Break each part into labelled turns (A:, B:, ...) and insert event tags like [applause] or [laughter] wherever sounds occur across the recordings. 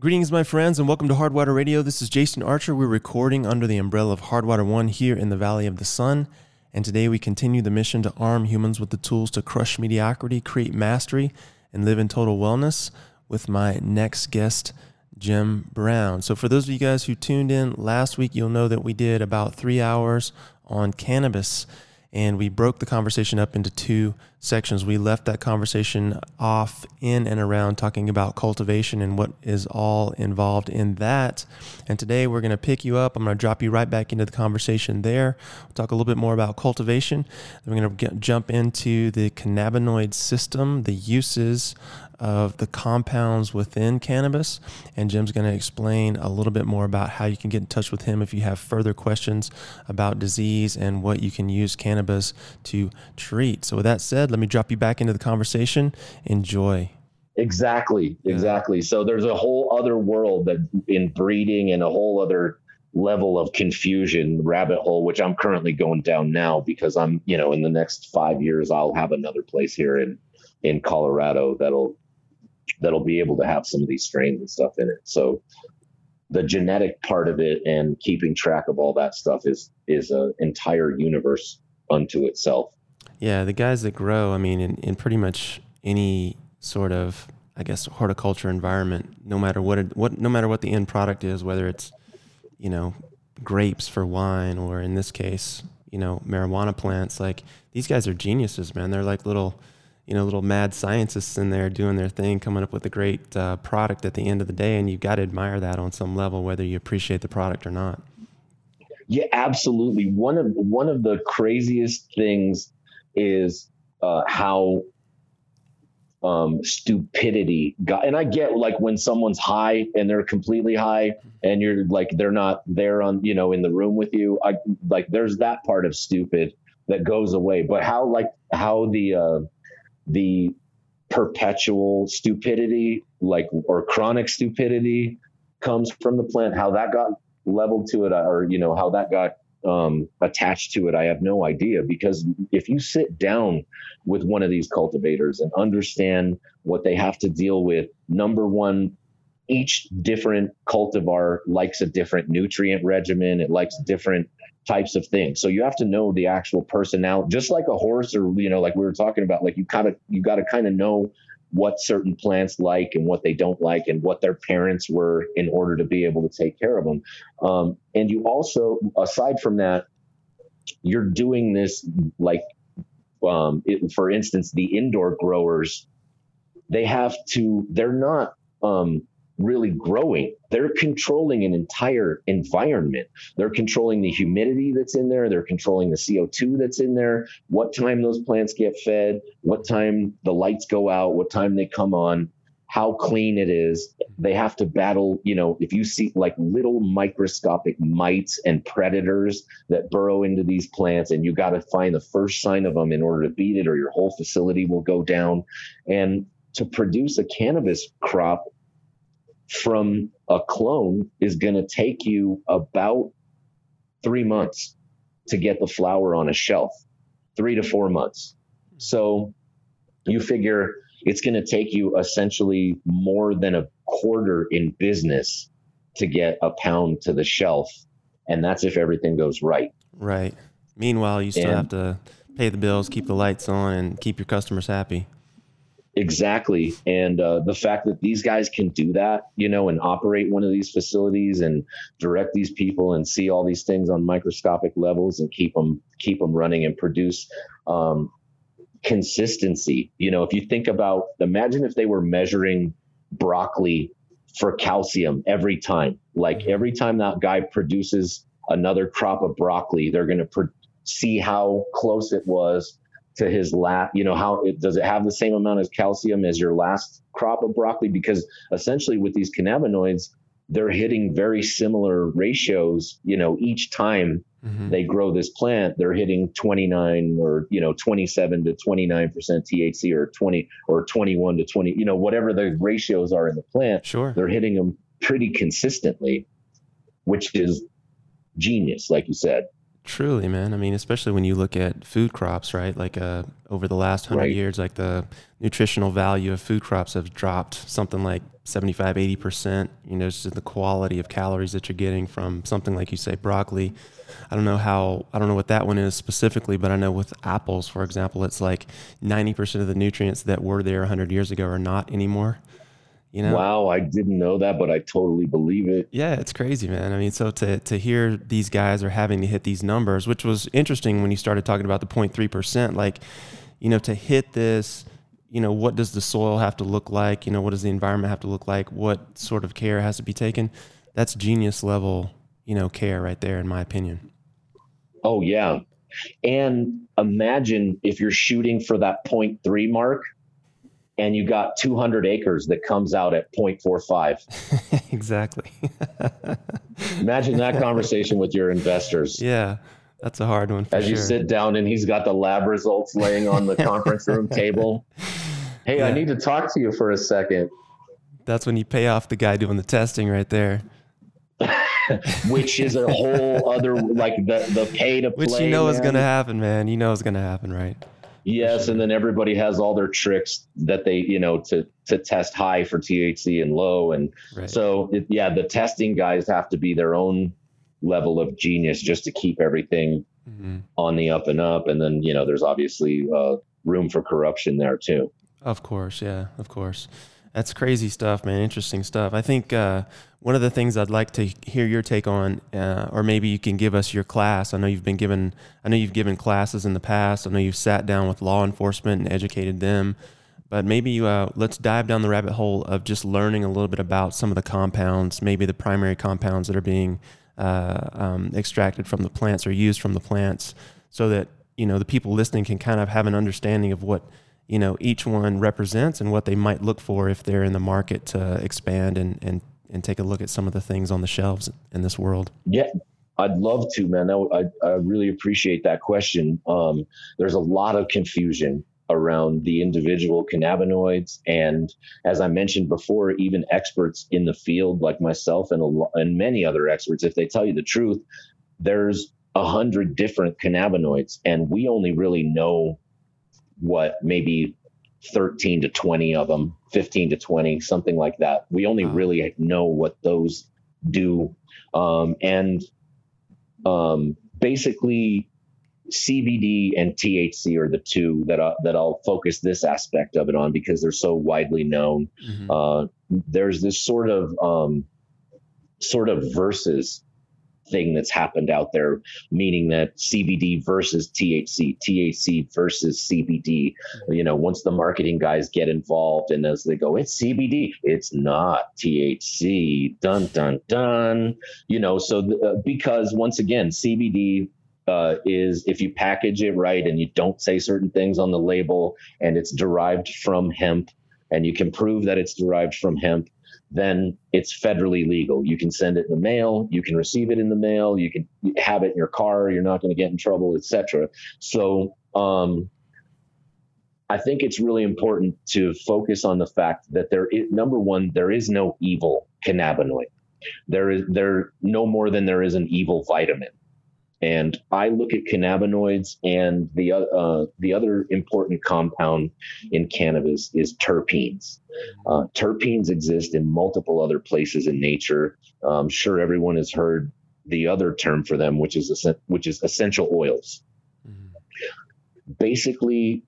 A: Greetings, my friends, and welcome to Hardwater Radio. This is Jason Archer. We're recording under the umbrella of Hardwater One here in the Valley of the Sun. And today we continue the mission to arm humans with the tools to crush mediocrity, create mastery, and live in total wellness with my next guest, Jim Brown. So, for those of you guys who tuned in last week, you'll know that we did about three hours on cannabis and we broke the conversation up into two sections. We left that conversation off in and around talking about cultivation and what is all involved in that. And today we're going to pick you up. I'm going to drop you right back into the conversation there. We'll talk a little bit more about cultivation. Then we're going to jump into the cannabinoid system, the uses of the compounds within cannabis. And Jim's going to explain a little bit more about how you can get in touch with him if you have further questions about disease and what you can use cannabis to treat. So, with that said, let me drop you back into the conversation. Enjoy.
B: Exactly, exactly. So there's a whole other world that in breeding and a whole other level of confusion rabbit hole which i'm currently going down now because i'm you know in the next five years i'll have another place here in in colorado that'll that'll be able to have some of these strains and stuff in it. So the genetic part of it and keeping track of all that stuff is is an entire universe unto itself.
A: Yeah, the guys that grow, I mean, in, in pretty much any sort of, I guess, horticulture environment, no matter what it, what no matter what the end product is, whether it's, you know, grapes for wine or in this case, you know, marijuana plants, like these guys are geniuses, man. They're like little you know little mad scientists in there doing their thing, coming up with a great uh, product at the end of the day, and you've got to admire that on some level, whether you appreciate the product or not.
B: Yeah, absolutely. One of one of the craziest things is uh, how um, stupidity got. And I get like when someone's high and they're completely high, and you're like they're not there on you know in the room with you. I like there's that part of stupid that goes away. But how like how the uh, the perpetual stupidity, like or chronic stupidity, comes from the plant. How that got leveled to it, or you know how that got um, attached to it, I have no idea. Because if you sit down with one of these cultivators and understand what they have to deal with, number one, each different cultivar likes a different nutrient regimen. It likes different types of things. So you have to know the actual personality, just like a horse or, you know, like we were talking about, like you kind of, you got to kind of know what certain plants like and what they don't like and what their parents were in order to be able to take care of them. Um, and you also, aside from that, you're doing this like, um, it, for instance, the indoor growers, they have to, they're not, um, really growing. They're controlling an entire environment. They're controlling the humidity that's in there. They're controlling the CO2 that's in there, what time those plants get fed, what time the lights go out, what time they come on, how clean it is. They have to battle, you know, if you see like little microscopic mites and predators that burrow into these plants, and you got to find the first sign of them in order to beat it, or your whole facility will go down. And to produce a cannabis crop from a clone is going to take you about three months to get the flower on a shelf, three to four months. So you figure it's going to take you essentially more than a quarter in business to get a pound to the shelf. And that's if everything goes right.
A: Right. Meanwhile, you still and, have to pay the bills, keep the lights on, and keep your customers happy.
B: Exactly. And uh, the fact that these guys can do that, you know, and operate one of these facilities and direct these people and see all these things on microscopic levels and keep them keep them running and produce um, consistency. You know, if you think about, imagine if they were measuring broccoli for calcium every time. Like mm-hmm. every time that guy produces another crop of broccoli, they're going to pro- see how close it was to his last, you know, how it does it have the same amount of calcium as your last crop of broccoli? Because essentially with these cannabinoids, they're hitting very similar ratios, you know, each time mm-hmm. they grow this plant, they're hitting 29 or, you know, 27 to 29% THC or 20 or 21 to 20, you know, whatever the ratios are in the plant.
A: Sure.
B: They're hitting them pretty consistently, which is genius, like you said.
A: Truly, man. I mean, especially when you look at food crops, right? Like uh, over the last hundred
B: Right.
A: years, like the nutritional value of food crops have dropped something like 75, 80%. You know, just the quality of calories that you're getting from something like you say, broccoli. I don't know how, I don't know what that one is specifically, but I know with apples, for example, it's like 90% of the nutrients that were there 100 years ago are not anymore. You know?
B: Wow, I didn't know that, but I totally believe it.
A: Yeah, it's crazy, man. I mean, so to to hear these guys are having to hit these numbers, which was interesting when you started talking about the 0.3 percent. Like, you know, to hit this, you know, what does the soil have to look like? You know, what does the environment have to look like? What sort of care has to be taken? That's genius level, you know, care right there, in my opinion.
B: Oh yeah. And imagine if you're shooting for that 0.3 mark and you got 200 acres that comes out at 0.45. [laughs]
A: exactly. [laughs]
B: Imagine that conversation with your investors.
A: yeah, that's a hard one for
B: As
A: sure.
B: you sit down and he's got the lab results laying on the conference room [laughs] table. Hey, I need to talk to you for a second.
A: that's when you pay off the guy doing the testing right there,
B: which is a whole other like the the pay to play.
A: which you know is going to happen, man. You know is going to happen, right?
B: Yes, and then everybody has all their tricks that they you know to to test high for THC and low, and
A: Right.
B: so it, yeah, the testing guys have to be their own level of genius just to keep everything
A: hmm
B: on the up and up, and then you know there's obviously uh, room for corruption there too.
A: Of course, yeah, of course. That's crazy stuff, man. Interesting stuff. I think uh, one of the things I'd like to hear your take on, uh, or maybe you can give us your class. I know you've been given, I know you've given classes in the past. I know you've sat down with law enforcement and educated them. But maybe uh, let's dive down the rabbit hole of just learning a little bit about some of the compounds, maybe the primary compounds that are being uh, um, extracted from the plants or used from the plants, so that you know the people listening can kind of have an understanding of what you know each one represents and what they might look for if they're in the market to expand and and and take a look at some of the things on the shelves in this world.
B: Yeah, I'd love to, man. I, I really appreciate that question. Um, there's a lot of confusion around the individual cannabinoids, and as I mentioned before, even experts in the field like myself and and many other experts, if they tell you the truth, there's a hundred different cannabinoids, and we only really know what maybe 13 to 20 of them, 15 to 20, something like that. We only
A: Wow.
B: really know what those do. Um, and um, basically, CBD and THC are the two that I, that I'll focus this aspect of it on because they're so widely known. Uh, there's this sort of um, sort of versus thing that's happened out there, meaning that CBD versus THC, THC versus CBD. You know, once the marketing guys get involved and as they go, it's CBD, it's not THC. Dun dun dun. You know, so th- uh, because once again, CBD uh, is if you package it right and you don't say certain things on the label and it's derived from hemp and you can prove that it's derived from hemp then it's federally legal. You can send it in the mail you can receive it in the mail you can have it in your car you're not going to get in trouble etc so um, i think it's really important to focus on the fact that there is number one there is no evil cannabinoid. There is there no more than there is an evil vitamin and I look at cannabinoids, and the uh, the other important compound in cannabis is terpenes. Uh, terpenes exist in multiple other places in nature. I'm sure everyone has heard the other term for them, which is which is essential oils.
A: Mhm.
B: Basically,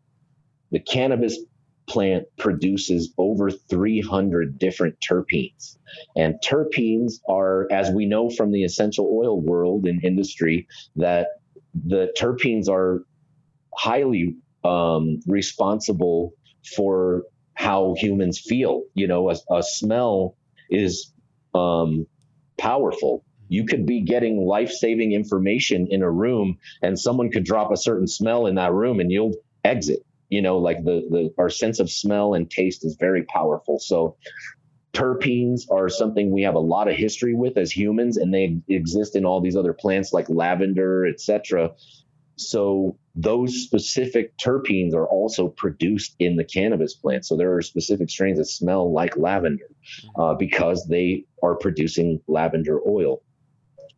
B: the cannabis plant produces over 300 different terpenes. And terpenes are, as we know from the essential oil world and industry, that the terpenes are highly um, responsible for how humans feel. You know, a, a smell is um, powerful. You could be getting life saving information in a room, and someone could drop a certain smell in that room, and you'll exit. You know, like the, the our sense of smell and taste is very powerful. So, terpenes are something we have a lot of history with as humans, and they exist in all these other plants like lavender, etc. So those specific terpenes are also produced in the cannabis plant. So there are specific strains that smell like lavender uh, because they are producing lavender oil.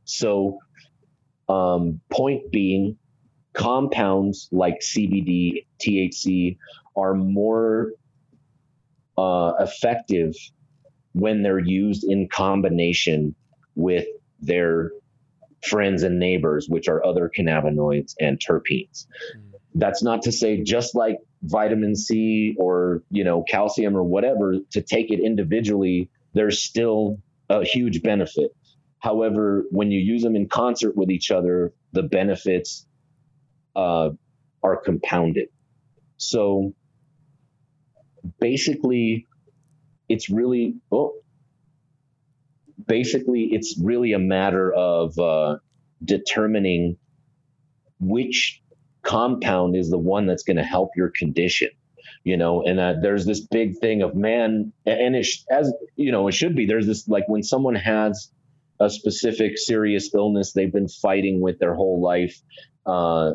B: So Um, point being, compounds like CBD, THC are more uh, effective when they're used in combination with their friends and neighbors, which are other cannabinoids and terpenes. Mm. That's not to say just like vitamin C or you know calcium or whatever to take it individually, there's still a huge benefit. However, when you use them in concert with each other, the benefits uh, are compounded. So basically, it's really oh, basically it's really a matter of uh, determining which compound is the one that's going to help your condition you know and uh, there's this big thing of man and it as you know it should be there's this like when someone has a specific serious illness they've been fighting with their whole life uh,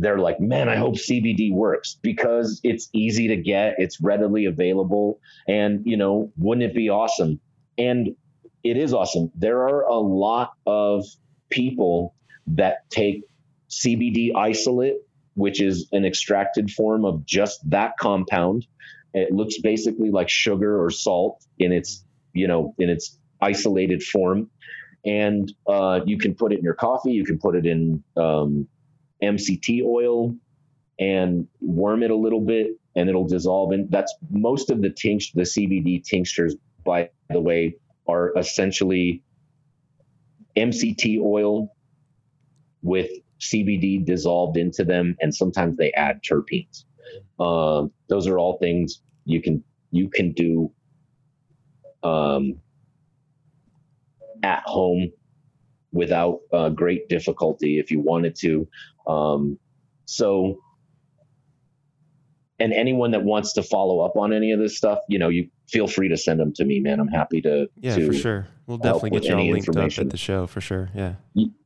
B: they're like man i hope cbd works because it's easy to get it's readily available and you know wouldn't it be awesome and it is awesome there are a lot of people that take CBD isolate, which is an extracted form of just that compound. It looks basically like sugar or salt in its, you know, in its isolated form. And uh, you can put it in your coffee. You can put it in um, MCT oil and warm it a little bit, and it'll dissolve. And that's most of the tinct, the CBD tinctures, by the way, are essentially MCT oil with CBD dissolved into them, and sometimes they add terpenes. Um, those are all things you can you can do um, at home without uh, great difficulty if you wanted to. Um, so and anyone that wants to follow up on any of this stuff, you know, you feel free to send them to me, man. I'm happy to.
A: Yeah,
B: to
A: for sure. We'll definitely get you all linked up at the show for sure. Yeah.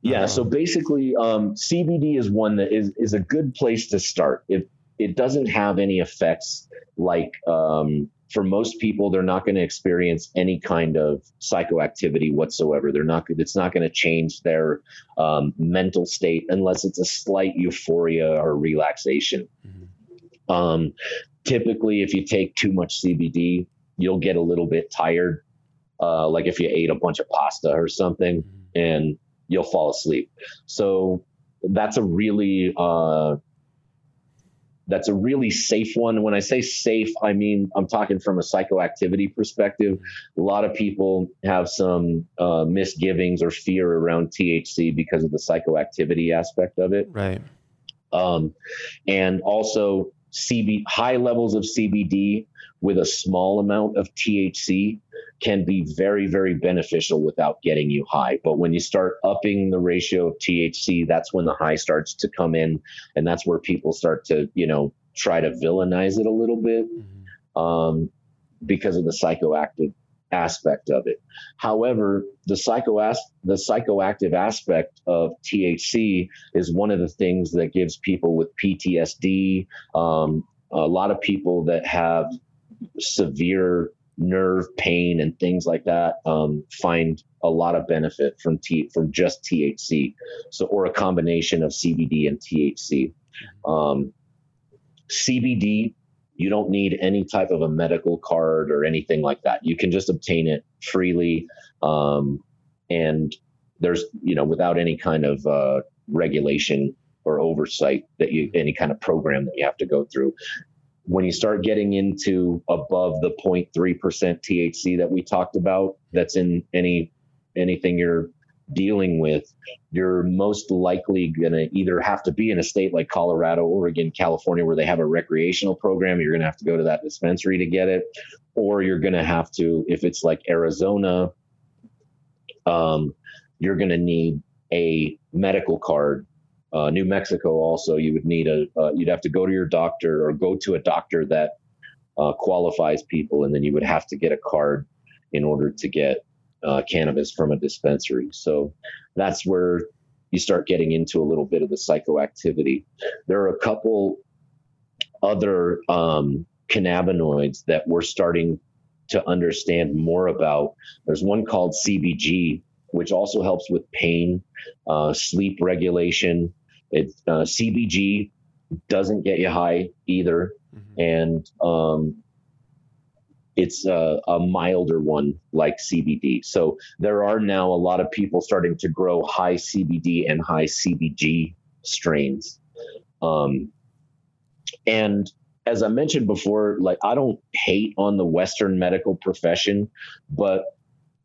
B: Yeah. Um, so basically, um, CBD is one that is is a good place to start. It it doesn't have any effects like um, for most people, they're not going to experience any kind of psychoactivity whatsoever. They're not. It's not going to change their um, mental state unless it's a slight euphoria or relaxation. Mm-hmm. Um, typically, if you take too much CBD, you'll get a little bit tired. Uh, like if you ate a bunch of pasta or something, mm-hmm. and you'll fall asleep. So that's a really uh, that's a really safe one. When I say safe, I mean I'm talking from a psychoactivity perspective. A lot of people have some uh, misgivings or fear around THC because of the psychoactivity aspect of it.
A: Right.
B: Um, and also CB high levels of CBD with a small amount of THC can be very very beneficial without getting you high but when you start upping the ratio of THC that's when the high starts to come in and that's where people start to you know try to villainize it a little bit mm-hmm. um, because of the psychoactive aspect of it. However, the psycho the psychoactive aspect of THC is one of the things that gives people with PTSD, um, a lot of people that have severe nerve pain and things like that um, find a lot of benefit from T from just THC, so or a combination of CBD and THC. Um, CBD you don't need any type of a medical card or anything like that. You can just obtain it freely. Um, and there's, you know, without any kind of uh, regulation or oversight that you, any kind of program that you have to go through. When you start getting into above the 0.3% THC that we talked about, that's in any anything you're dealing with, you're most likely going to either have to be in a state like Colorado, Oregon, California, where they have a recreational program. You're going to have to go to that dispensary to get it, or you're going to have to, if it's like Arizona, um, you're going to need a medical card. Uh, New Mexico also, you would need a, uh, you'd have to go to your doctor or go to a doctor that uh, qualifies people, and then you would have to get a card in order to get uh, cannabis from a dispensary. So that's where you start getting into a little bit of the psychoactivity. There are a couple other um, cannabinoids that we're starting to understand more about. There's one called CBG, which also helps with pain, uh, sleep regulation. It uh, CBG doesn't get you high either, mm-hmm. and um, it's a, a, milder one like CBD. So there are now a lot of people starting to grow high CBD and high CBG strains. Um, and as I mentioned before, like I don't hate on the Western medical profession, but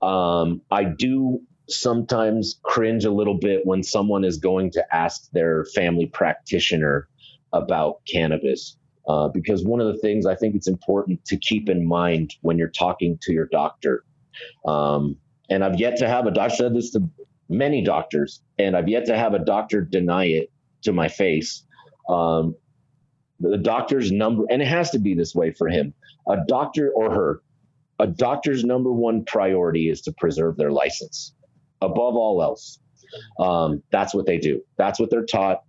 B: um, I do sometimes cringe a little bit when someone is going to ask their family practitioner about cannabis. Uh, because one of the things I think it's important to keep in mind when you're talking to your doctor, um, and I've yet to have a doctor said this to many doctors, and I've yet to have a doctor deny it to my face. Um, the doctor's number, and it has to be this way for him. A doctor or her, a doctor's number one priority is to preserve their license above all else. Um, that's what they do. That's what they're taught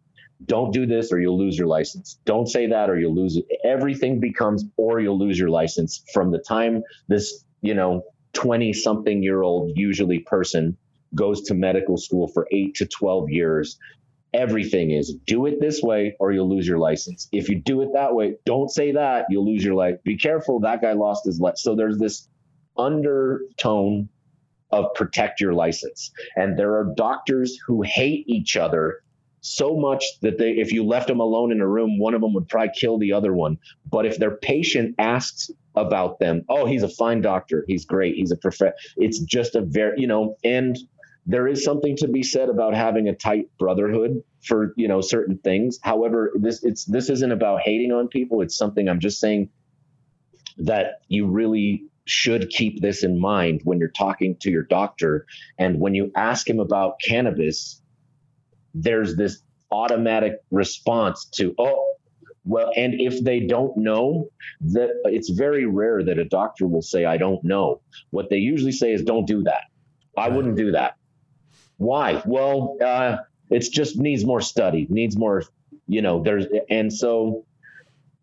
B: don't do this or you'll lose your license. Don't say that or you'll lose it. Everything becomes or you'll lose your license from the time this, you know, 20 something year old, usually person goes to medical school for eight to 12 years. Everything is do it this way or you'll lose your license. If you do it that way, don't say that, you'll lose your life. Be careful, that guy lost his life. So there's this undertone of protect your license. And there are doctors who hate each other so much that they if you left them alone in a room one of them would probably kill the other one. But if their patient asks about them oh he's a fine doctor. He's great. He's a prof it's just a very you know and there is something to be said about having a tight brotherhood for you know certain things. However this it's this isn't about hating on people. It's something i'm just saying that you really should keep this in mind when you're talking to your doctor. And when you ask him about cannabis there's this automatic response to, oh, well, and if they don't know, that it's very rare that a doctor will say, I don't know. What they usually say is, don't do that. I wouldn't do that. Why? Well, uh, it's just needs more study, needs more, you know, there's, and so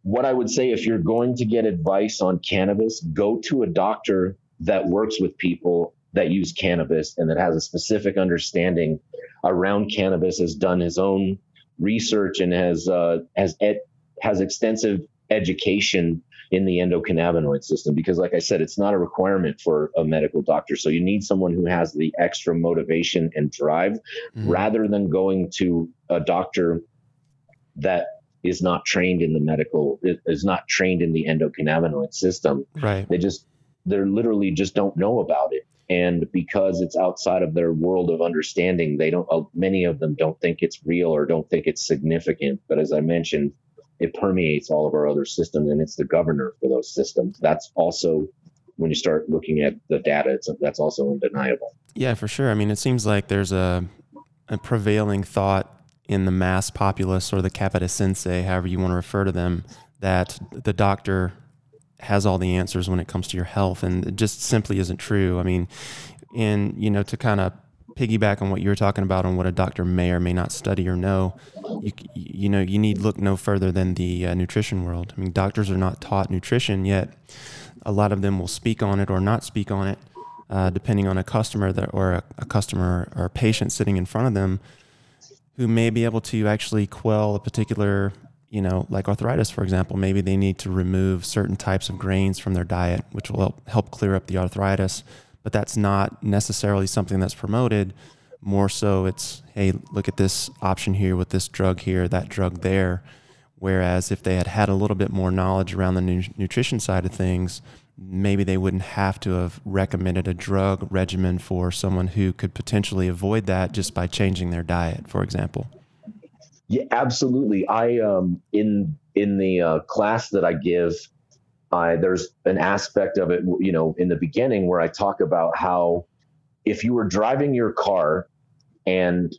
B: what I would say if you're going to get advice on cannabis, go to a doctor that works with people that use cannabis and that has a specific understanding around cannabis, has done his own research and has uh, has ed- has extensive education in the endocannabinoid system. Because like i said it's not a requirement for a medical doctor. So you need someone who has the extra motivation and drive mm-hmm. rather than going to a doctor that is not trained in the medical is not trained in the endocannabinoid system.
A: Right.
B: They just they're literally just don't know about it and because it's outside of their world of understanding they don't uh, many of them don't think it's real or don't think it's significant. But as i mentioned it permeates all of our other systems and it's the governor for those systems. That's also when you start looking at the data it's that's also undeniable.
A: Yeah for sure. I mean it seems like there's a, a prevailing thought in the mass populace or the capite censi however you want to refer to them that the doctor has all the answers when it comes to your health, and it just simply isn't true. I mean, and you know, to kind of piggyback on what you were talking about on what a doctor may or may not study or know, you you know, you need look no further than the uh, nutrition world. I mean, doctors are not taught nutrition yet. A lot of them will speak on it or not speak on it, uh, depending on a customer that or a, a customer or a patient sitting in front of them who may be able to actually quell a particular you know, like arthritis, for example, maybe they need to remove certain types of grains from their diet, which will help, help clear up the arthritis. But that's not necessarily something that's promoted. More so, it's, hey, look at this option here with this drug here, that drug there. Whereas if they had had a little bit more knowledge around the nu- nutrition side of things, maybe they wouldn't have to have recommended a drug regimen for someone who could potentially avoid that just by changing their diet, for example.
B: Yeah, absolutely. I um in in the uh, class that I give, I there's an aspect of it, you know, in the beginning where I talk about how if you were driving your car and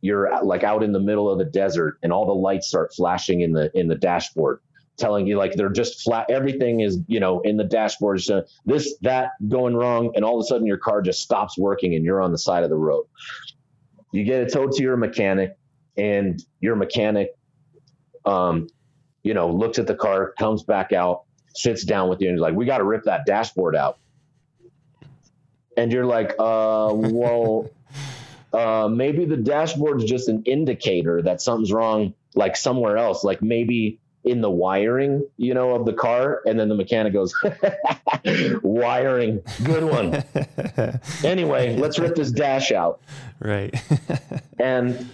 B: you're like out in the middle of the desert and all the lights start flashing in the in the dashboard telling you like they're just flat everything is you know in the dashboard so this that going wrong and all of a sudden your car just stops working and you're on the side of the road you get it towed to your mechanic and your mechanic, um, you know, looks at the car, comes back out, sits down with you, and is like, "We got to rip that dashboard out." and you're like, uh, well, [laughs] uh, maybe the dashboard's just an indicator that something's wrong, like somewhere else, like maybe in the wiring, you know, of the car. And then the mechanic goes, [laughs] wiring, good one. [laughs] anyway, let's rip this dash out.
A: Right. [laughs]
B: and,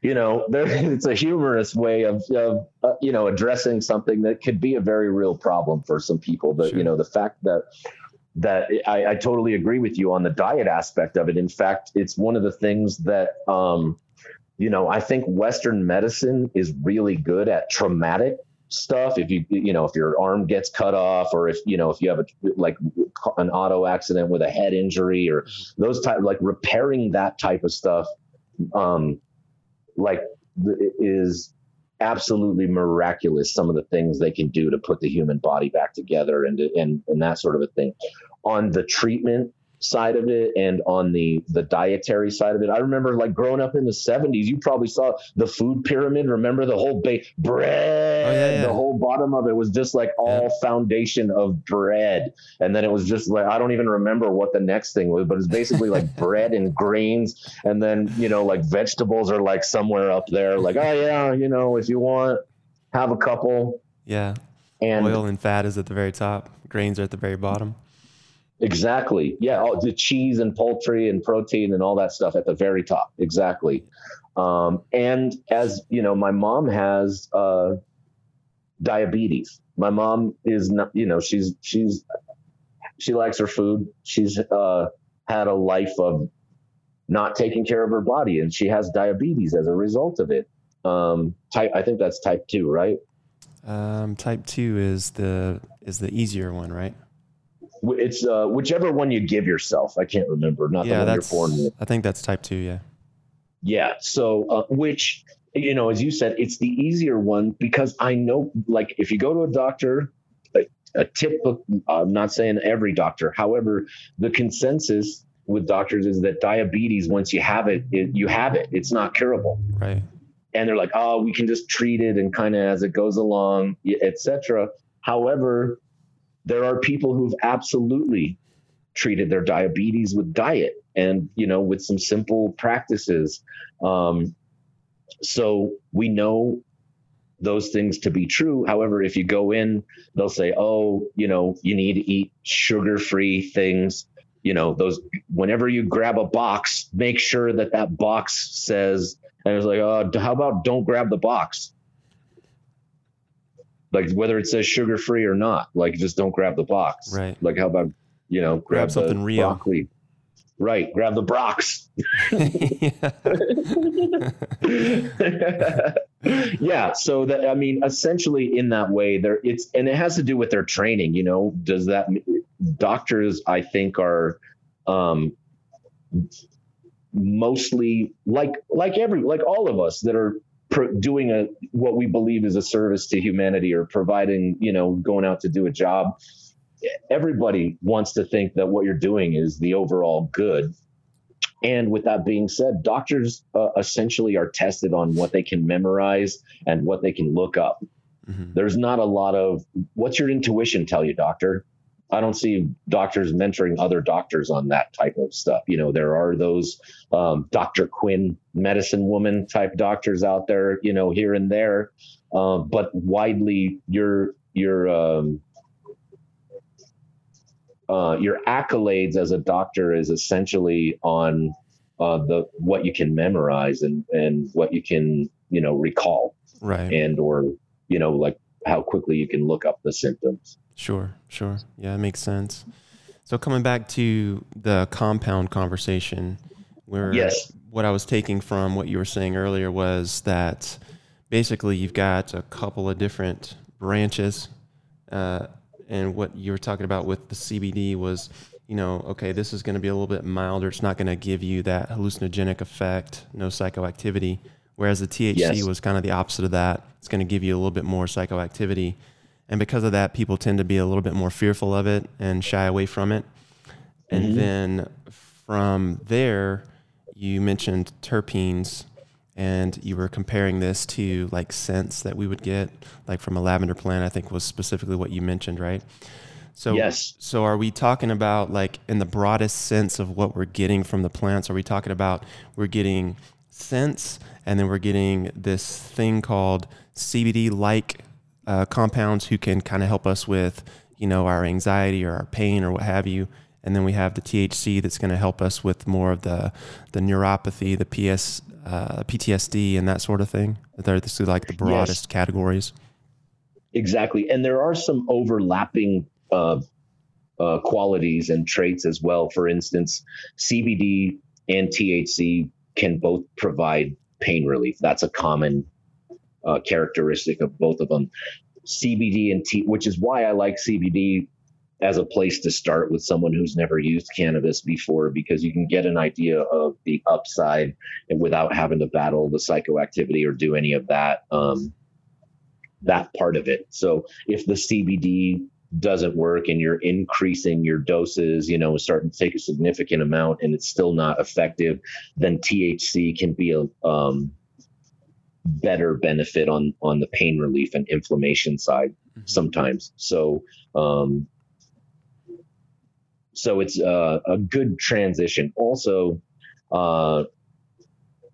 B: you know, there, it's a humorous way of, of uh, you know, addressing something that could be a very real problem for some people. That, sure. you know, the fact that, that I, I, totally agree with you on the diet aspect of it. In fact, it's one of the things that, um, you know, I think Western medicine is really good at traumatic stuff. If you, you know, if your arm gets cut off, or if you know, if you have a like an auto accident with a head injury, or those type, like repairing that type of stuff, um, like is absolutely miraculous. Some of the things they can do to put the human body back together, and and and that sort of a thing. On the treatment side of it and on the the dietary side of it. I remember like growing up in the 70s, you probably saw the food pyramid. Remember the whole ba- bread, oh, yeah, yeah. the whole bottom of it was just like all yeah. foundation of bread. And then it was just like I don't even remember what the next thing was, but it's basically like [laughs] bread and grains and then, you know, like vegetables are like somewhere up there like, oh yeah, you know, if you want have a couple.
A: Yeah. And oil and fat is at the very top. Grains are at the very bottom.
B: Exactly. Yeah. Oh, the cheese and poultry and protein and all that stuff at the very top. Exactly. Um, and as you know, my mom has uh, diabetes. My mom is not, you know, she's she's she likes her food. She's uh, had a life of not taking care of her body, and she has diabetes as a result of it. Um, type, I think that's type two, right?
A: Um, type two is the is the easier one, right?
B: It's uh, whichever one you give yourself. I can't remember. Not yeah, the one you're born with.
A: I think that's type two. Yeah.
B: Yeah. So, uh, which you know, as you said, it's the easier one because I know, like, if you go to a doctor, a, a tip. I'm not saying every doctor. However, the consensus with doctors is that diabetes, once you have it, it you have it. It's not curable.
A: Right.
B: And they're like, oh, we can just treat it and kind of as it goes along, etc. However, there are people who've absolutely treated their diabetes with diet and you know with some simple practices. Um, so we know those things to be true. However if you go in they'll say oh you know you need to eat sugar free things. You know those whenever you grab a box make sure that that box says and it's like oh how about don't grab the box like whether it says sugar free or not like just don't grab the box.
A: Right.
B: Like how about you know grab, grab something real. broccoli. Right grab the brox. [laughs] [laughs] Yeah so that i mean essentially in that way there it's and it has to do with their training you know? Does that doctors i think are um mostly like like every like all of us that are doing a what we believe is a service to humanity or providing you know going out to do a job everybody wants to think that what you're doing is the overall good. And with that being said doctors uh, essentially are tested on what they can memorize and what they can look up. Mm-hmm. there's not a lot of what's your intuition tell you doctor I don't see doctors mentoring other doctors on that type of stuff. You know, there are those um, Dr. Quinn medicine woman type doctors out there, you know, here and there, uh, but widely your your um, uh, your accolades as a doctor is essentially on uh, the what you can memorize and and what you can you know recall,
A: right?
B: And or you know like how quickly you can look up the symptoms.
A: Sure, sure. Yeah, it makes sense. So coming back to the compound conversation, where
B: yes.
A: what I was taking from what you were saying earlier was that basically you've got a couple of different branches, uh, and what you were talking about with the CBD was, you know, okay, this is going to be a little bit milder. It's not going to give you that hallucinogenic effect, no psychoactivity. Whereas the THC yes. was kind of the opposite of that. It's going to give you a little bit more psychoactivity. And because of that, people tend to be a little bit more fearful of it and shy away from it. And mm-hmm. then from there, you mentioned terpenes and you were comparing this to like scents that we would get like from a lavender plant i think was specifically what you mentioned right So
B: yes.
A: So are we talking about like in the broadest sense of what we're getting from the plants? Are we talking about we're getting scents and then we're getting this thing called CBD like uh, compounds who can kind of help us with you know our anxiety or our pain or what have you and then we have the THC that's going to help us with more of the the neuropathy, the PS, uh, PTSD, and that sort of thing. They're this is like the broadest yes. categories.
B: Exactly, and there are some overlapping uh, uh, qualities and traits as well. For instance, CBD and THC can both provide pain relief. That's a common uh, characteristic of both of them. CBD and T, which is why I like CBD as a place to start with someone who's never used cannabis before because you can get an idea of the upside and without having to battle the psychoactivity or do any of that um, that part of it so if the cbd doesn't work and you're increasing your doses you know starting to take a significant amount and it's still not effective then thc can be a um, better benefit on on the pain relief and inflammation side mm-hmm. sometimes so um, so it's uh, a good transition. Also, uh,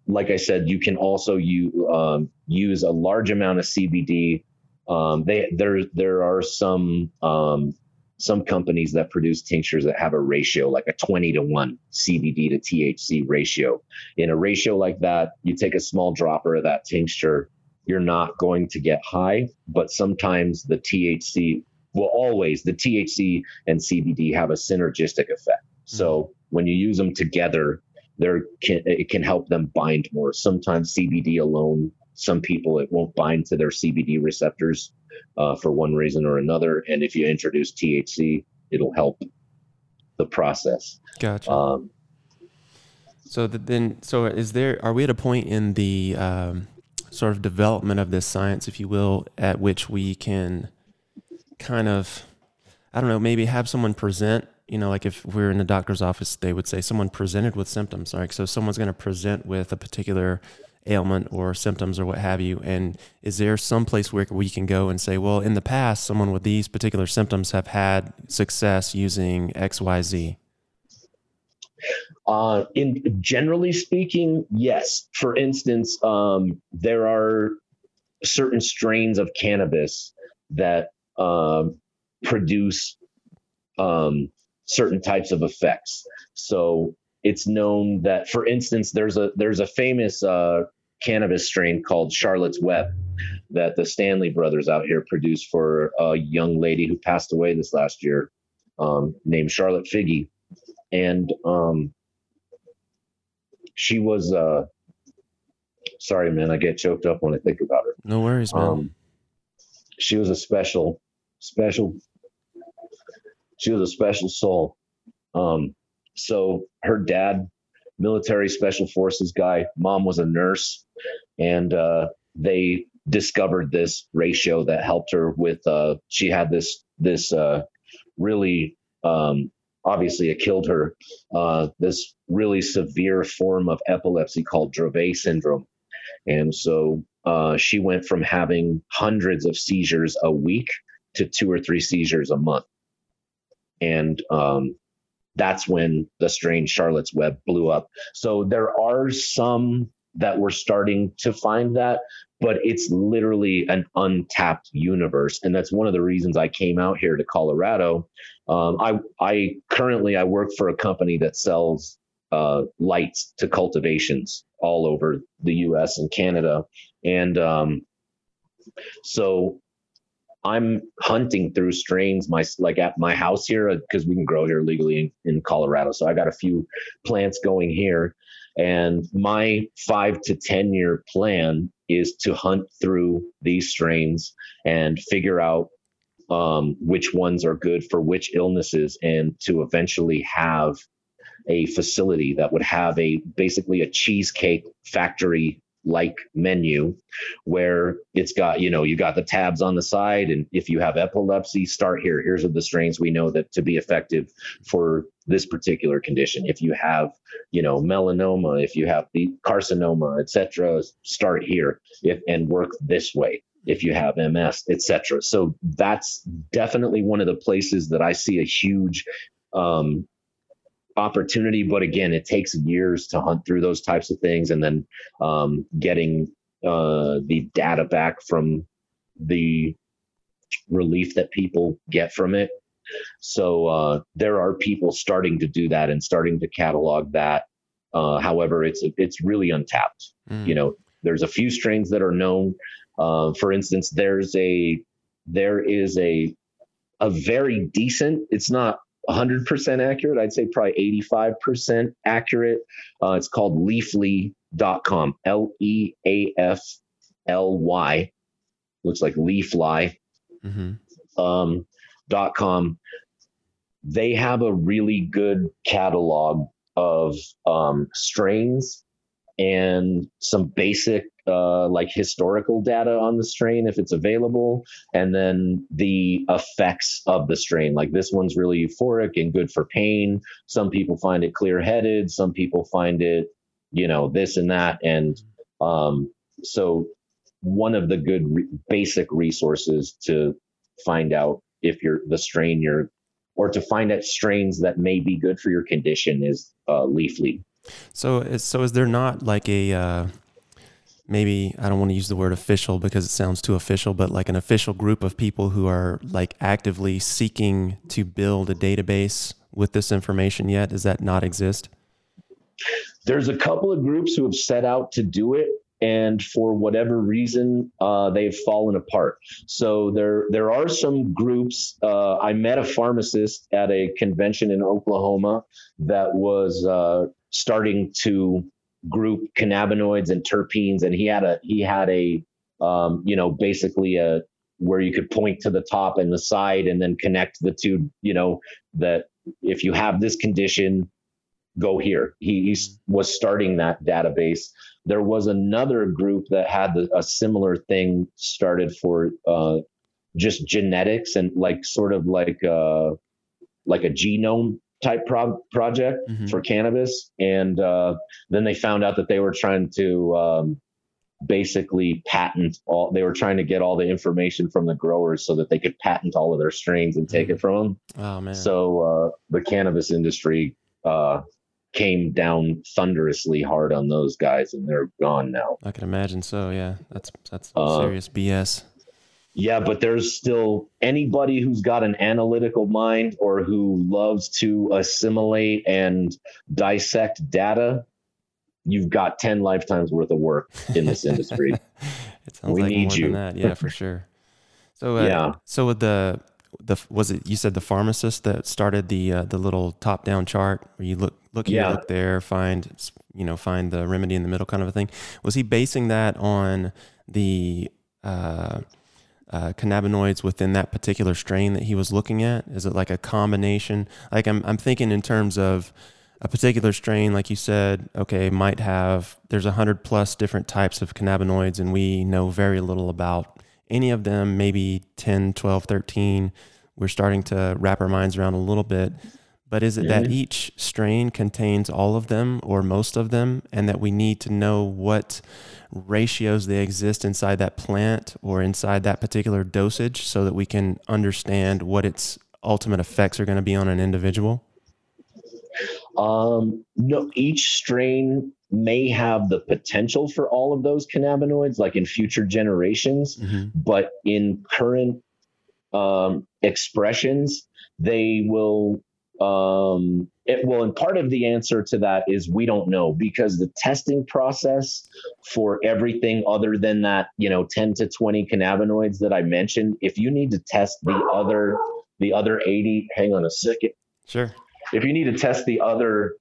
B: like I said, you can also you um, use a large amount of CBD. Um, they there there are some um, some companies that produce tinctures that have a ratio like a 20 to 1 CBD to THC ratio. In a ratio like that, you take a small dropper of that tincture, you're not going to get high, but sometimes the THC will always the THC and CBD have a synergistic effect. So mm-hmm. when you use them together, there can it can help them bind more. Sometimes CBD alone, some people it won't bind to their CBD receptors uh, for one reason or another. And if you introduce THC, it'll help the process.
A: Gotcha. Um, so the, then, so is there? Are we at a point in the um, sort of development of this science, if you will, at which we can kind of, I don't know, maybe have someone present, you know, like if we're in a doctor's office, they would say someone presented with symptoms. Like, so someone's going to present with a particular ailment or symptoms or what have you. And is there some place where we can go and say, well, in the past, someone with these particular symptoms have had success using X, Y, Z?
B: Uh, in generally speaking, yes. For instance, um, there are certain strains of cannabis that um, produce um, certain types of effects. So it's known that, for instance, there's a there's a famous uh, cannabis strain called Charlotte's Web that the Stanley brothers out here produced for a young lady who passed away this last year, um, named Charlotte Figi, and um, she was. Uh, sorry, man, I get choked up when I think about her.
A: No worries, man. Um,
B: she was a special special. She was a special soul. Um, so her dad, military special forces guy, mom was a nurse, and uh, they discovered this ratio that helped her with. Uh, she had this this uh, really um, obviously it killed her. Uh, this really severe form of epilepsy called Dravet syndrome, and so uh, she went from having hundreds of seizures a week to two or three seizures a month. And um, that's when the strange Charlotte's Web blew up. So there are some that we're starting to find that, but it's literally an untapped universe, and that's one of the reasons I came out here to Colorado. Um, I I currently I work for a company that sells uh, lights to cultivations all over the U.S. and Canada, and um, so I'm hunting through strains my like at my house here because we can grow here legally in, in Colorado. So I got a few plants going here, and my five to ten year plan is to hunt through these strains and figure out um, which ones are good for which illnesses, and to eventually have a facility that would have a basically a cheesecake factory like menu where it's got you know you got the tabs on the side and if you have epilepsy start here. Here's the strains we know that to be effective for this particular condition. If you have you know melanoma if you have the carcinoma etc start here if, and work this way. If you have ms etc so that's definitely one of the places that i see a huge um, opportunity but again it takes years to hunt through those types of things and then um, getting uh, the data back from the relief that people get from it so uh, there are people starting to do that and starting to catalog that. Uh, however, it's it's really untapped. Mm. You know, there's a few strains that are known. Uh, for instance, there's a there is a a very decent. It's not 100% accurate. I'd say probably 85% accurate. Uh, it's called leafly.com. L E A F L Y. Looks like leafly. Mm-hmm. Um, dot com they have a really good catalog of um, strains and some basic uh, like historical data on the strain if it's available, and then the effects of the strain. Like this one's really euphoric and good for pain. Some people find it clear headed. Some people find it, you know, this and that. And um, so, one of the good re- basic resources to find out if you're the strain you're or to find out strains that may be good for your condition is uh, leafly.
A: So, so is there not like a uh, maybe I don't want to use the word official because it sounds too official, but like an official group of people who are like actively seeking to build a database with this information yet? Does that not exist?
B: There's a couple of groups who have set out to do it and for whatever reason uh, they've fallen apart. So there there are some groups. Uh, I met a pharmacist at a convention in Oklahoma that was uh, starting to group cannabinoids and terpenes, and he had a he had a um, you know basically a where you could point to the top and the side and then connect the two. You know that if you have this condition go here. He, he was starting that database. There was another group that had a similar thing started for uh, just genetics and like sort of like uh, like a genome type pro- project mm-hmm. for cannabis. And uh, then they found out that they were trying to um, basically patent all. They were trying to get all the information from the growers so that they could patent all of their strains and take mm-hmm. it from them. Oh man! So uh, the cannabis industry uh, came down thunderously hard on those guys and they're gone now.
A: I can imagine so, yeah. That's that's uh, serious BS.
B: Yeah, but there's still anybody who's got an analytical mind or who loves to assimilate and dissect data, you've got 10 lifetimes worth of work in this industry. [laughs]
A: it sounds we like need more you. than that. Yeah, for sure. So uh, yeah. So with the the was it you said the pharmacist that started the uh, the little top down chart where you look look here, look there, find you know find the remedy in the middle kind of a thing. Was he basing that on the uh, uh, cannabinoids within that particular strain that he was looking at? Is it like a combination? Like I'm I'm thinking in terms of a particular strain, like you said, okay, might have there's a hundred plus different types of cannabinoids, and we know very little about any of them, maybe 10, 12, 13, we're starting to wrap our minds around a little bit. But is it mm-hmm. that each strain contains all of them or most of them, and that we need to know what ratios they exist inside that plant or inside that particular dosage so that we can understand what its ultimate effects are going to be on an individual?
B: Um, no, each strain may have the potential for all of those cannabinoids, like in future generations, mm-hmm. but in current um, expressions, they will. Um, it, well, and part of the answer to that is we don't know because the testing process for everything other than that, you know, 10 to 20 cannabinoids that I mentioned, if you need to test the other, the other 80, hang on a second.
A: Sure.
B: If you need to test the other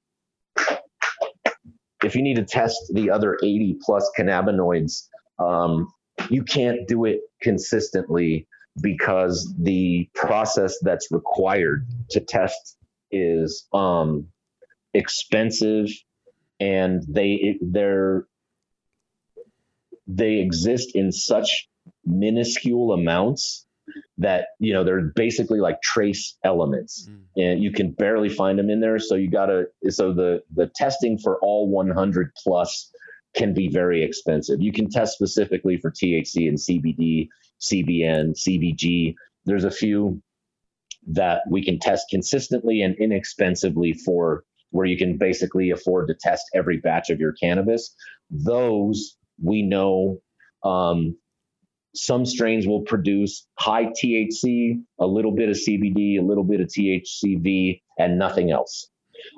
B: if you need to test the other 80 plus cannabinoids, um, you can't do it consistently because the process that's required to test is um, expensive and they they're they exist in such minuscule amounts that you know they're basically like trace elements mm. and you can barely find them in there so you gotta so the the testing for all 100 plus can be very expensive you can test specifically for thc and cbd CBN, CBG. There's a few that we can test consistently and inexpensively for where you can basically afford to test every batch of your cannabis. Those we know um, some strains will produce high THC, a little bit of CBD, a little bit of THCV, and nothing else.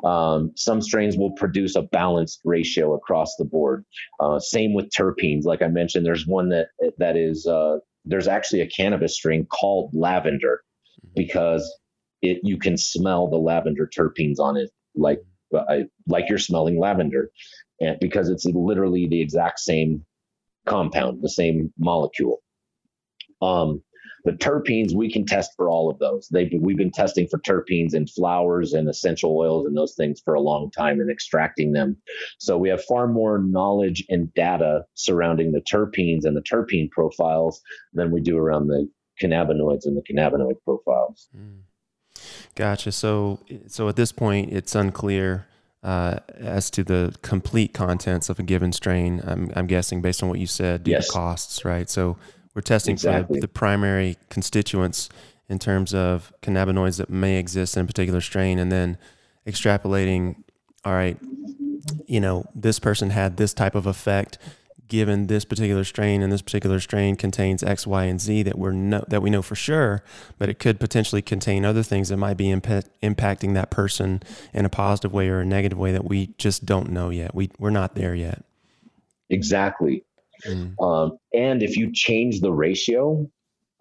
B: Um, some strains will produce a balanced ratio across the board. Uh, same with terpenes. Like I mentioned, there's one that that is uh, there's actually a cannabis strain called lavender because it you can smell the lavender terpenes on it like like you're smelling lavender, and because it's literally the exact same compound, the same molecule. Um, the terpenes, we can test for all of those. They've, we've been testing for terpenes in flowers and essential oils and those things for a long time and extracting them. So we have far more knowledge and data surrounding the terpenes and the terpene profiles than we do around the cannabinoids and the cannabinoid profiles. Mm.
A: Gotcha. So, so at this point, it's unclear uh, as to the complete contents of a given strain. I'm, I'm guessing based on what you said, due yes. to costs, right? So we're testing exactly. for the, the, primary constituents in terms of cannabinoids that may exist in a particular strain, and then extrapolating. All right, you know, this person had this type of effect given this particular strain, and this particular strain contains X, Y, and Z that we're no, that we know for sure, but it could potentially contain other things that might be imp- impacting that person in a positive way or a negative way that we just don't know yet. We we're not there yet.
B: Exactly. Mm. Um, and if you change the ratio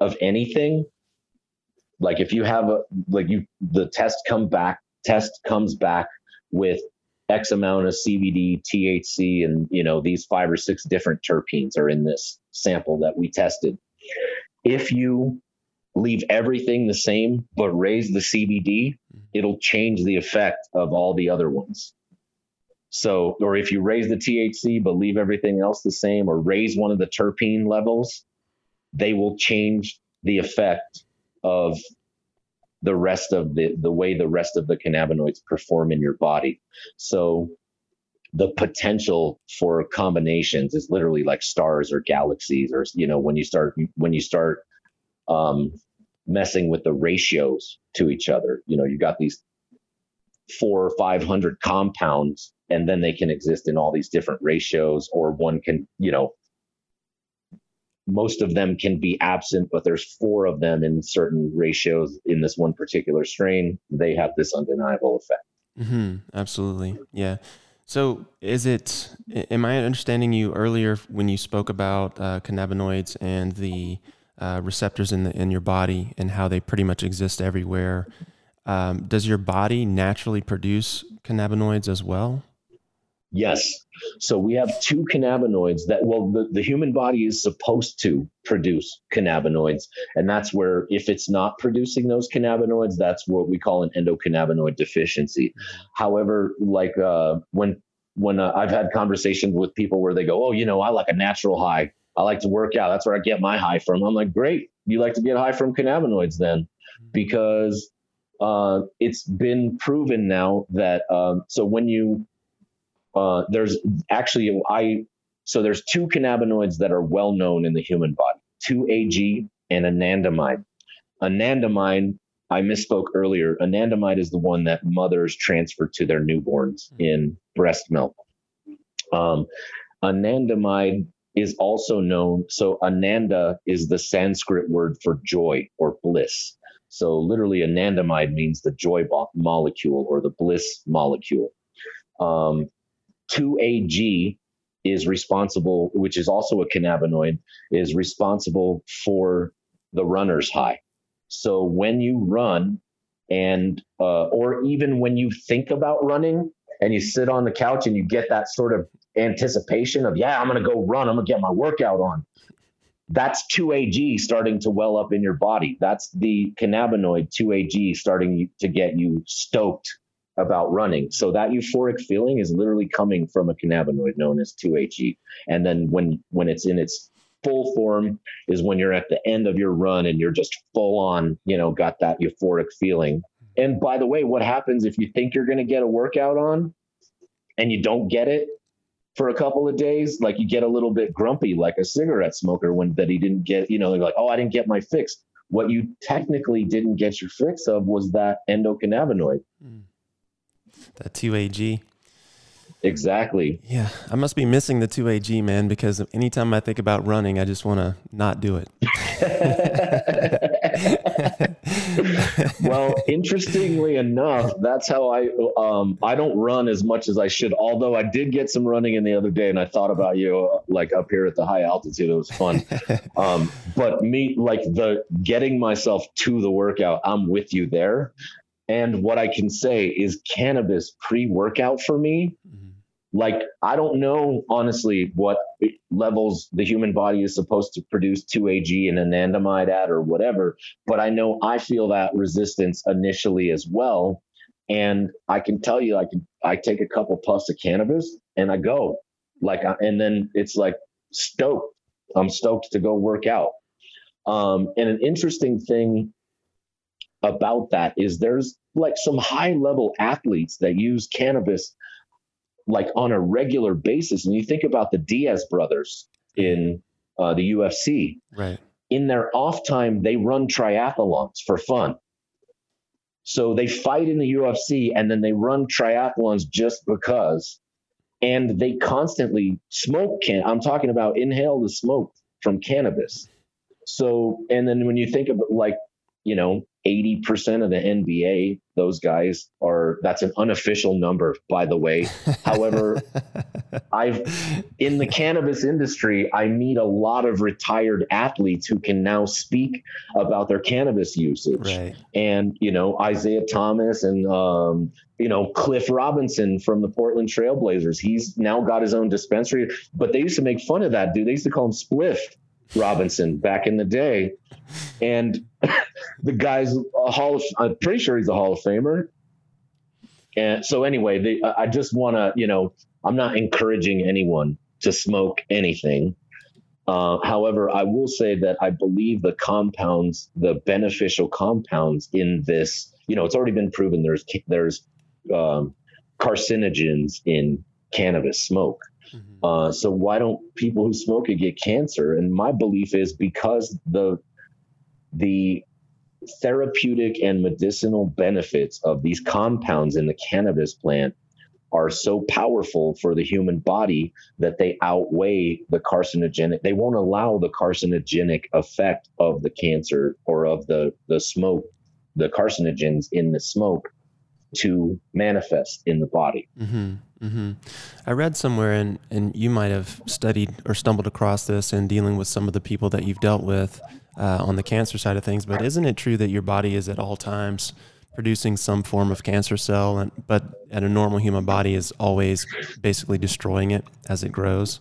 B: of anything, like if you have a like you the test come back test comes back with X amount of CBD, THC, and you know these five or six different terpenes are in this sample that we tested. If you leave everything the same but raise the CBD, mm-hmm. it'll change the effect of all the other ones. So, or if you raise the THC but leave everything else the same, or raise one of the terpene levels, they will change the effect of the rest of the the way the rest of the cannabinoids perform in your body. So the potential for combinations is literally like stars or galaxies or you know when you start when you start um, messing with the ratios to each other you know you got these four or five hundred compounds and then they can exist in all these different ratios or one can you know most of them can be absent but there's four of them in certain ratios in this one particular strain. They have this undeniable effect.
A: Mm-hmm. absolutely. Yeah. So is it am i understanding you earlier when you spoke about uh, cannabinoids and the uh, receptors in the in your body and how they pretty much exist everywhere? Um, does your body naturally produce cannabinoids as well
B: Yes. So we have two cannabinoids that, well, the, the human body is supposed to produce cannabinoids. And that's where, if it's not producing those cannabinoids, that's what we call an endocannabinoid deficiency. However, like uh, when, when uh, I've had conversations with people where they go, oh, you know, I like a natural high. I like to work out. That's where I get my high from. I'm like, great. You like to get high from cannabinoids then? Because uh, it's been proven now that um, so when you uh, there's actually I so there's two cannabinoids that are well known in the human body, 2-AG and anandamide. Anandamide, I misspoke earlier. Anandamide is the one that mothers transfer to their newborns hmm. in breast milk. Um, anandamide is also known. So ananda is the Sanskrit word for joy or bliss. So literally, anandamide means the joy molecule or the bliss molecule. Um, 2AG is responsible, which is also a cannabinoid, is responsible for the runner's high. So when you run, and uh, or even when you think about running and you sit on the couch and you get that sort of anticipation of, yeah, I'm to go run, I'm to get my workout on. That's 2AG starting to well up in your body. That's the cannabinoid 2AG starting to get you stoked about running. So that euphoric feeling is literally coming from a cannabinoid known as 2-AG. And then when when it's in its full form is when you're at the end of your run and you're just full on, you know, got that euphoric feeling. And by the way, what happens if you think you're going to get a workout on and you don't get it? for a couple of days, like you get a little bit grumpy, like a cigarette smoker when that he didn't get, you know, like, oh, I didn't get my fix. What you technically didn't get your fix of was that endocannabinoid. Mm.
A: That 2AG.
B: Exactly.
A: Yeah, I must be missing the 2AG, man, because anytime I think about running, I just want to not do it.
B: well, interestingly enough, that's how I um, I don't run as much as I should. Although I did get some running in the other day, and I thought about you uh, like up here at the high altitude. It was fun. [laughs] um, but me like the getting myself to the workout, I'm with you there. And what I can say is cannabis pre-workout for me. Mm-hmm like I don't know honestly what levels the human body is supposed to produce 2AG and anandamide at or whatever, but I know I feel that resistance initially as well. And I can tell you, I can I take a couple puffs of cannabis and I go like, and then it's like stoked. I'm stoked to go work out. Um, and an interesting thing about that is there's like some high level athletes that use cannabis like on a regular basis. And you think about the Diaz brothers in uh, the UFC.
A: Right.
B: In their off time, they run triathlons for fun. So they fight in the UFC and then they run triathlons just because. And they constantly smoke can I'm talking about inhale the smoke from cannabis. So and then when you think of like, you know, 80% of the NBA, those guys are, that's an unofficial number, by the way. However, [laughs] I've, in the cannabis industry, I meet a lot of retired athletes who can now speak about their cannabis usage. Right. And, you know, Isaiah Thomas and, um, you know, Cliff Robinson from the Portland Trailblazers. He's now got his own dispensary, but they used to make fun of that dude. They used to call him Spliff Robinson back in the day. And [laughs] the guy's a Hall of, I'm pretty sure he's a Hall of Famer. And so anyway, they, I just want to, you know, I'm not encouraging anyone to smoke anything. Uh, however, I will say that I believe the compounds, the beneficial compounds in this, you know, it's already been proven there's there's um, carcinogens in cannabis smoke. Mm-hmm. Uh, so why don't people who smoke it get cancer? And my belief is because the the therapeutic and medicinal benefits of these compounds in the cannabis plant are so powerful for the human body that they outweigh the carcinogenic they won't allow the carcinogenic effect of the cancer or of the the smoke the carcinogens in the smoke to manifest in the body
A: mm-hmm. Mm-hmm. I read somewhere, and, and you might have studied or stumbled across this in dealing with some of the people that you've dealt with uh, on the cancer side of things. But isn't it true that your body is at all times producing some form of cancer cell, and, but at a normal human body is always basically destroying it as it grows?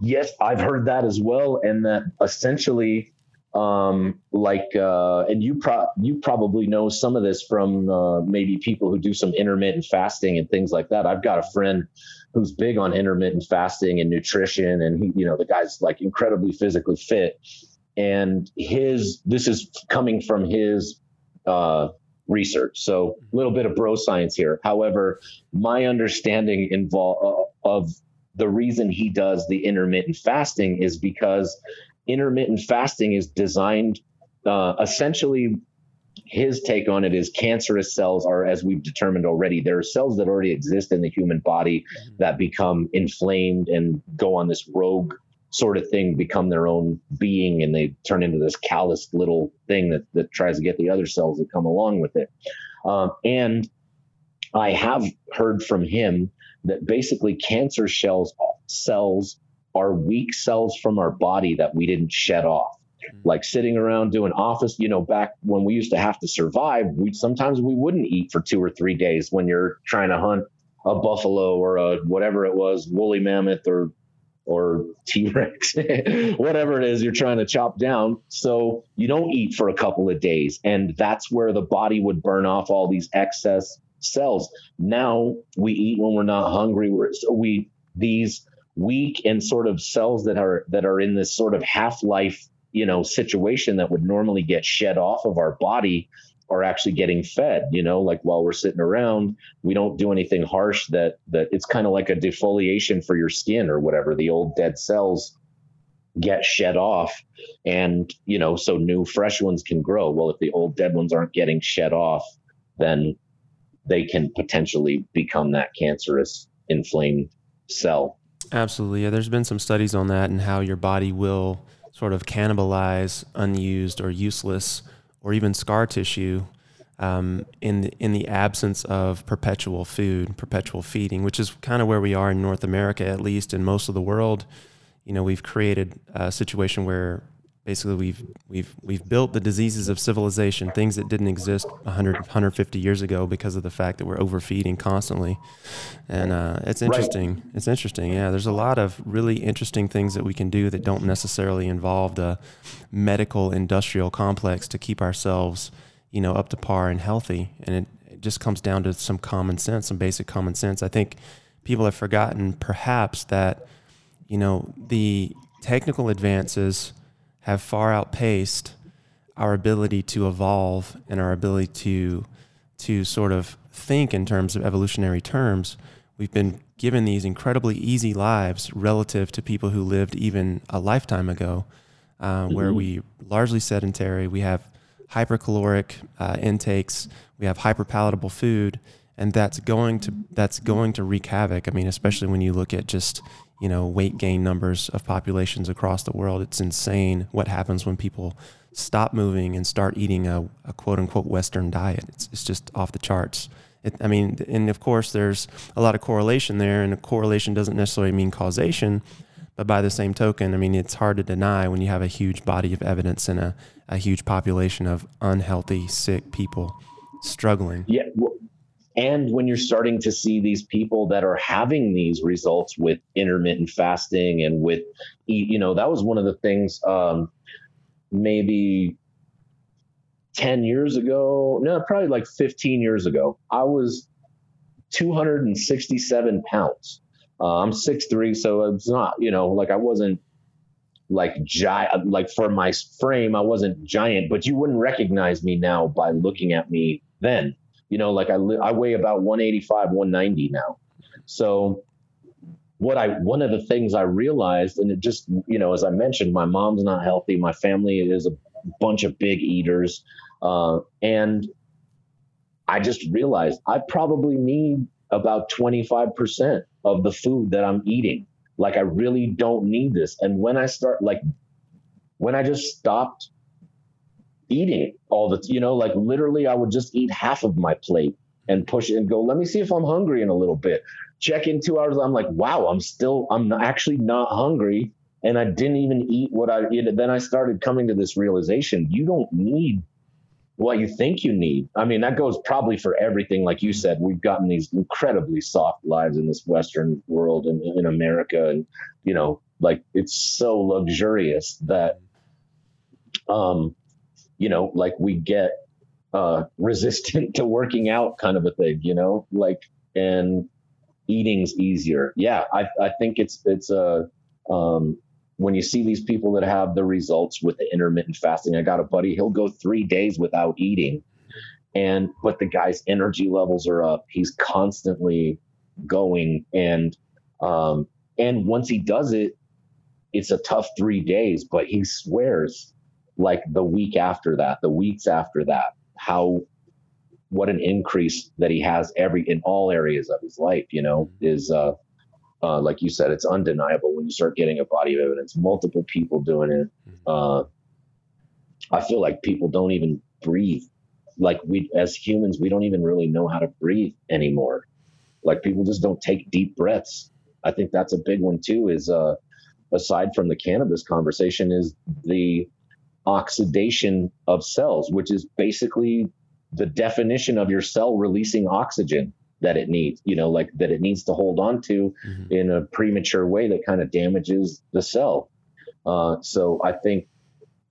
B: Yes, I've heard that as well, and that essentially um, like uh, and you pro- you probably know some of this from uh, maybe people who do some intermittent fasting and things like that. I've got a friend who's big on intermittent fasting and nutrition, and he, you know, the guy's like incredibly physically fit, and his this is coming from his uh, research. So a little bit of bro science here. However, my understanding involve uh, of the reason he does the intermittent fasting is because intermittent fasting is designed uh, essentially his take on it is cancerous cells are, as we've determined already, there are cells that already exist in the human body mm-hmm. that become inflamed and go on this rogue sort of thing, become their own being, and they turn into this calloused little thing that, that tries to get the other cells that come along with it. Um, and I have heard from him that basically cancer cells cells are weak cells from our body that we didn't shed off. Mm-hmm. Like sitting around doing office, you know, back when we used to have to survive, we sometimes we wouldn't eat for two or three days when you're trying to hunt a buffalo or a whatever it was, woolly mammoth or or [laughs] T-Rex, [laughs] whatever it is you're trying to chop down. So you don't eat for a couple of days. And that's where the body would burn off all these excess cells. Now we eat when we're not hungry. We're, so we, these weak and sort of cells that are that are in this sort of half-life you know situation that would normally get shed off of our body are actually getting fed you know like while we're sitting around we don't do anything harsh that that it's kind of like a defoliation for your skin or whatever. The old dead cells get shed off and you know so new fresh ones can grow. Well if the old dead ones aren't getting shed off then they can potentially become that cancerous inflamed cell
A: absolutely yeah there's been some studies on that and how your body will sort of cannibalize unused or useless or even scar tissue um, in the, in the absence of perpetual food, perpetual feeding, which is kind of where we are in North America, at least in most of the world. You know, we've created a situation where basically we've we've we've built the diseases of civilization, things that didn't exist 100 150 years ago because of the fact that we're overfeeding constantly. And uh, it's interesting. Right. It's interesting. Yeah, there's a lot of really interesting things that we can do that don't necessarily involve the medical industrial complex to keep ourselves, you know, up to par and healthy. And it, it just comes down to some common sense, some basic common sense. I think people have forgotten perhaps that you know the technical advances have far outpaced our ability to evolve and our ability to to sort of think in terms of evolutionary terms. We've been given these incredibly easy lives relative to people who lived even a lifetime ago, uh, mm-hmm. where we largely sedentary. We have hypercaloric uh, intakes. We have hyperpalatable food, and that's going to that's going to wreak havoc. I mean, especially when you look at just you know weight gain numbers of populations across the world. It's insane what happens when people stop moving and start eating a, a quote unquote Western diet. It's, it's just off the charts. It, I mean, and of course, there's a lot of correlation there, and a correlation doesn't necessarily mean causation. But by the same token, I mean, it's hard to deny when you have a huge body of evidence and a, a huge population of unhealthy, sick people struggling.
B: Yeah. Well, and when you're starting to see these people that are having these results with intermittent fasting and with, you know, that was one of the things um, maybe 10 years ago, no, probably like 15 years ago, I was 267 pounds. Uh, I'm 6'3, so it's not, you know, like I wasn't like giant, like for my frame, I wasn't giant, but you wouldn't recognize me now by looking at me then. You know, like I I weigh about 185, 190 now. So what I one of the things I realized, and it just you know, as I mentioned, my mom's not healthy. My family is a bunch of big eaters, uh, and I just realized I probably need about 25% of the food that I'm eating. Like I really don't need this. And when I start like when I just stopped eating all the, you know, like literally I would just eat half of my plate and push it and go, let me see if I'm hungry in a little bit. Check in two hours. I'm like, wow, I'm still, I'm actually not hungry. And I didn't even eat what I. Then I started coming to this realization you don't need what you think you need. I mean, that goes probably for everything. Like you said, we've gotten these incredibly soft lives in this Western world and in America. And, you know, like it's so luxurious that, um, you know, like we get uh, [laughs] resistant to working out kind of a thing, you know, like, and eating's easier. Yeah, I, I think it's, it's a, um, when you see these people that have the results with the intermittent fasting, I got a buddy, he'll go three days without eating. And, but the guy's energy levels are up. He's constantly going. And, um, and once he does it, it's a tough three days, but he swears like the week after that, the weeks after that, how what an increase that he has every in all areas of his life, you know, mm-hmm. is uh, uh, like you said, it's undeniable when you start getting a body of evidence, multiple people doing it. Mm-hmm. Uh, I feel like people don't even breathe. Like we, as humans, we don't even really know how to breathe anymore. Like people just don't take deep breaths. I think that's a big one too. Is uh, aside from the cannabis conversation, is the oxidation of cells, which is basically the definition of your cell releasing oxygen that it needs, you know, like that it needs to hold on to mm-hmm. in a premature way that kind of damages the cell. Uh, so I think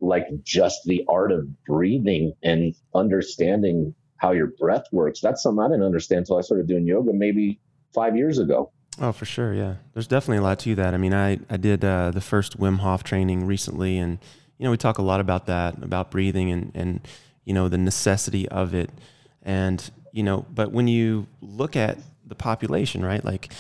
B: like just the art of breathing and understanding how your breath works, that's something I didn't understand until I started doing yoga maybe five years ago.
A: Oh, for sure. Yeah. There's definitely a lot to that. I mean, I, I did uh, the first Wim Hof training recently and, you know, we talk a lot about that, about breathing and, and, you know, the necessity of it. And, you know, but when you look at the population, right? Like,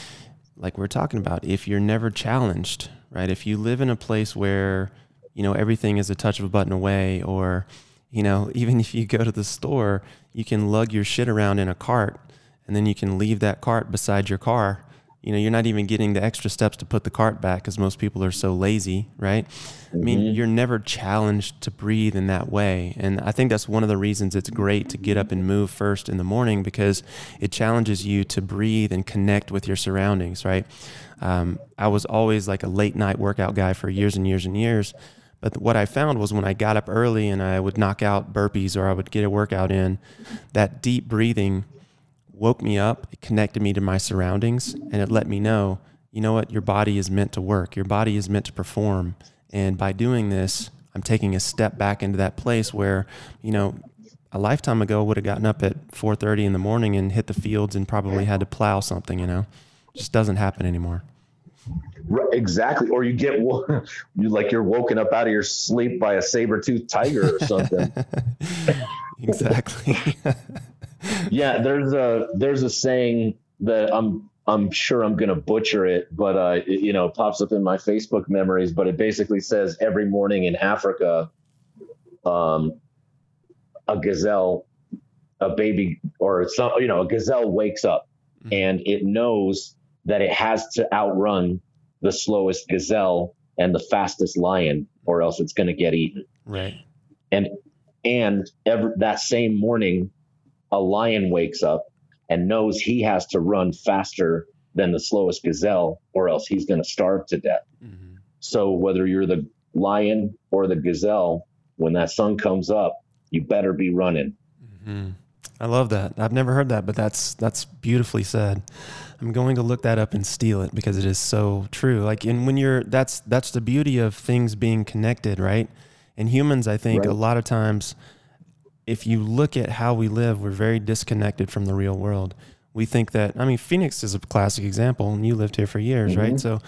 A: like we're talking about, if you're never challenged, right? If you live in a place where, you know, everything is a touch of a button away, or, you know, [laughs] even if you go to the store, you can lug your shit around in a cart and then you can leave that cart beside your car. You know, you're not even getting the extra steps to put the cart back because most people are so lazy, right? Mm-hmm. I mean, mm-hmm. you're never challenged to breathe in that way. And I think that's one of the reasons it's great to get up and move first in the morning because it challenges you to breathe and connect with your surroundings, right? Um, I was always like a late night workout guy for years and years and years. But what I found was when I got up early and I would knock out burpees or I would get a workout in, that deep breathing woke me up, it connected me to my surroundings, and it let me know, you know what, your body is meant to work, your body is meant to perform. And by doing this, I'm taking a step back into that place where, you know, a lifetime ago would have gotten up at 4:30 in the morning and hit the fields and probably had to plow something, you know. It just doesn't happen anymore.
B: Exactly. Or you get [laughs] you like you're woken up out of your sleep by a saber-toothed tiger or something. [laughs]
A: exactly. [laughs]
B: yeah, there's a there's a saying that I'm I'm sure I'm going to butcher it, but uh, it, you know, it pops up in my Facebook memories. But it basically says every morning in Africa, um, a gazelle, a baby, or some, you know, a gazelle wakes up mm-hmm. and it knows that it has to outrun the slowest gazelle and the fastest lion, or else it's going to get eaten.
A: Right.
B: And and every, that same morning, a lion wakes up and knows he has to run faster than the slowest gazelle or else he's going to starve to death. Mm-hmm. So whether you're the lion or the gazelle, when that sun comes up, you better be running.
A: Mm-hmm. I love that. I've never heard that, but that's that's beautifully said. I'm going to look that up and steal it because it is so true. Like, and when you're that's that's the beauty of things being connected, right? And humans, I think, right. a lot of times if you look at how we live, we're very disconnected from the real world. We think that, I mean, Phoenix is a classic example, and you lived here for years, mm-hmm. right? So,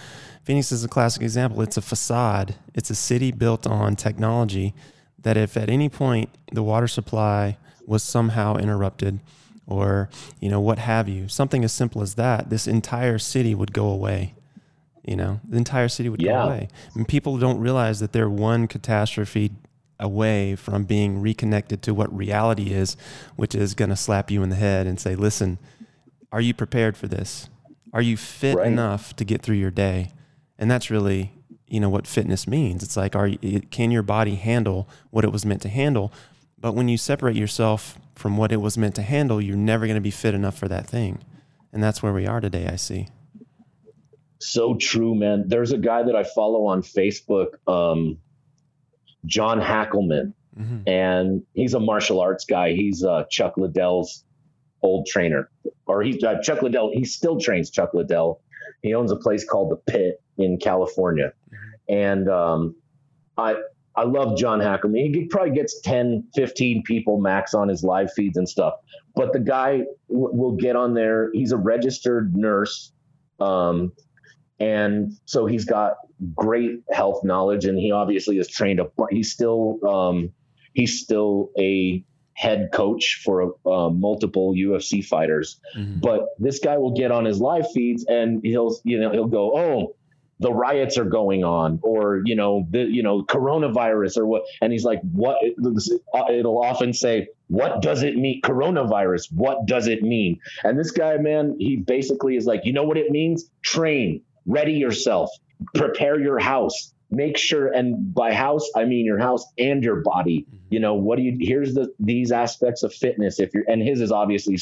A: Phoenix is a classic example. It's a facade, it's a city built on technology that if at any point the water supply was somehow interrupted, or you know what have you something as simple as that this entire city would go away you know the entire city would yeah. go away and people don't realize that they're one catastrophe away from being reconnected to what reality is, which is going to slap you in the head and say, listen, are you prepared for this? Are you fit right. enough to get through your day? And that's really, you know, what fitness means. It's like, are you, can your body handle what it was meant to handle? But when you separate yourself from what it was meant to handle, you're never going to be fit enough for that thing. And that's where we are today, I see.
B: So true, man. There's a guy that I follow on Facebook. Um, John Hackleman, mm-hmm. and he's a martial arts guy. He's uh, Chuck Liddell's old trainer, or he's uh, Chuck Liddell. He still trains Chuck Liddell. He owns a place called the Pit in California, mm-hmm. and um, I I love John Hackleman. He probably gets 10, 15 people max on his live feeds and stuff. But the guy w- will get on there. He's a registered nurse. Um, and so he's got great health knowledge, and he obviously is trained. A, he's still um, he's still a head coach for uh, multiple UFC fighters. Mm-hmm. But this guy will get on his live feeds and he'll you know he'll go, oh, the riots are going on, or you know the you know coronavirus or what, and he's like, what? It'll often say, what does it mean? Coronavirus. What does it mean? And this guy, man, he basically is like, you know what it means? Train ready yourself, prepare your house, make sure, and by house, I mean your house and your body. Mm-hmm. You know, what do you, here's the, these aspects of fitness. If you're, and his is obviously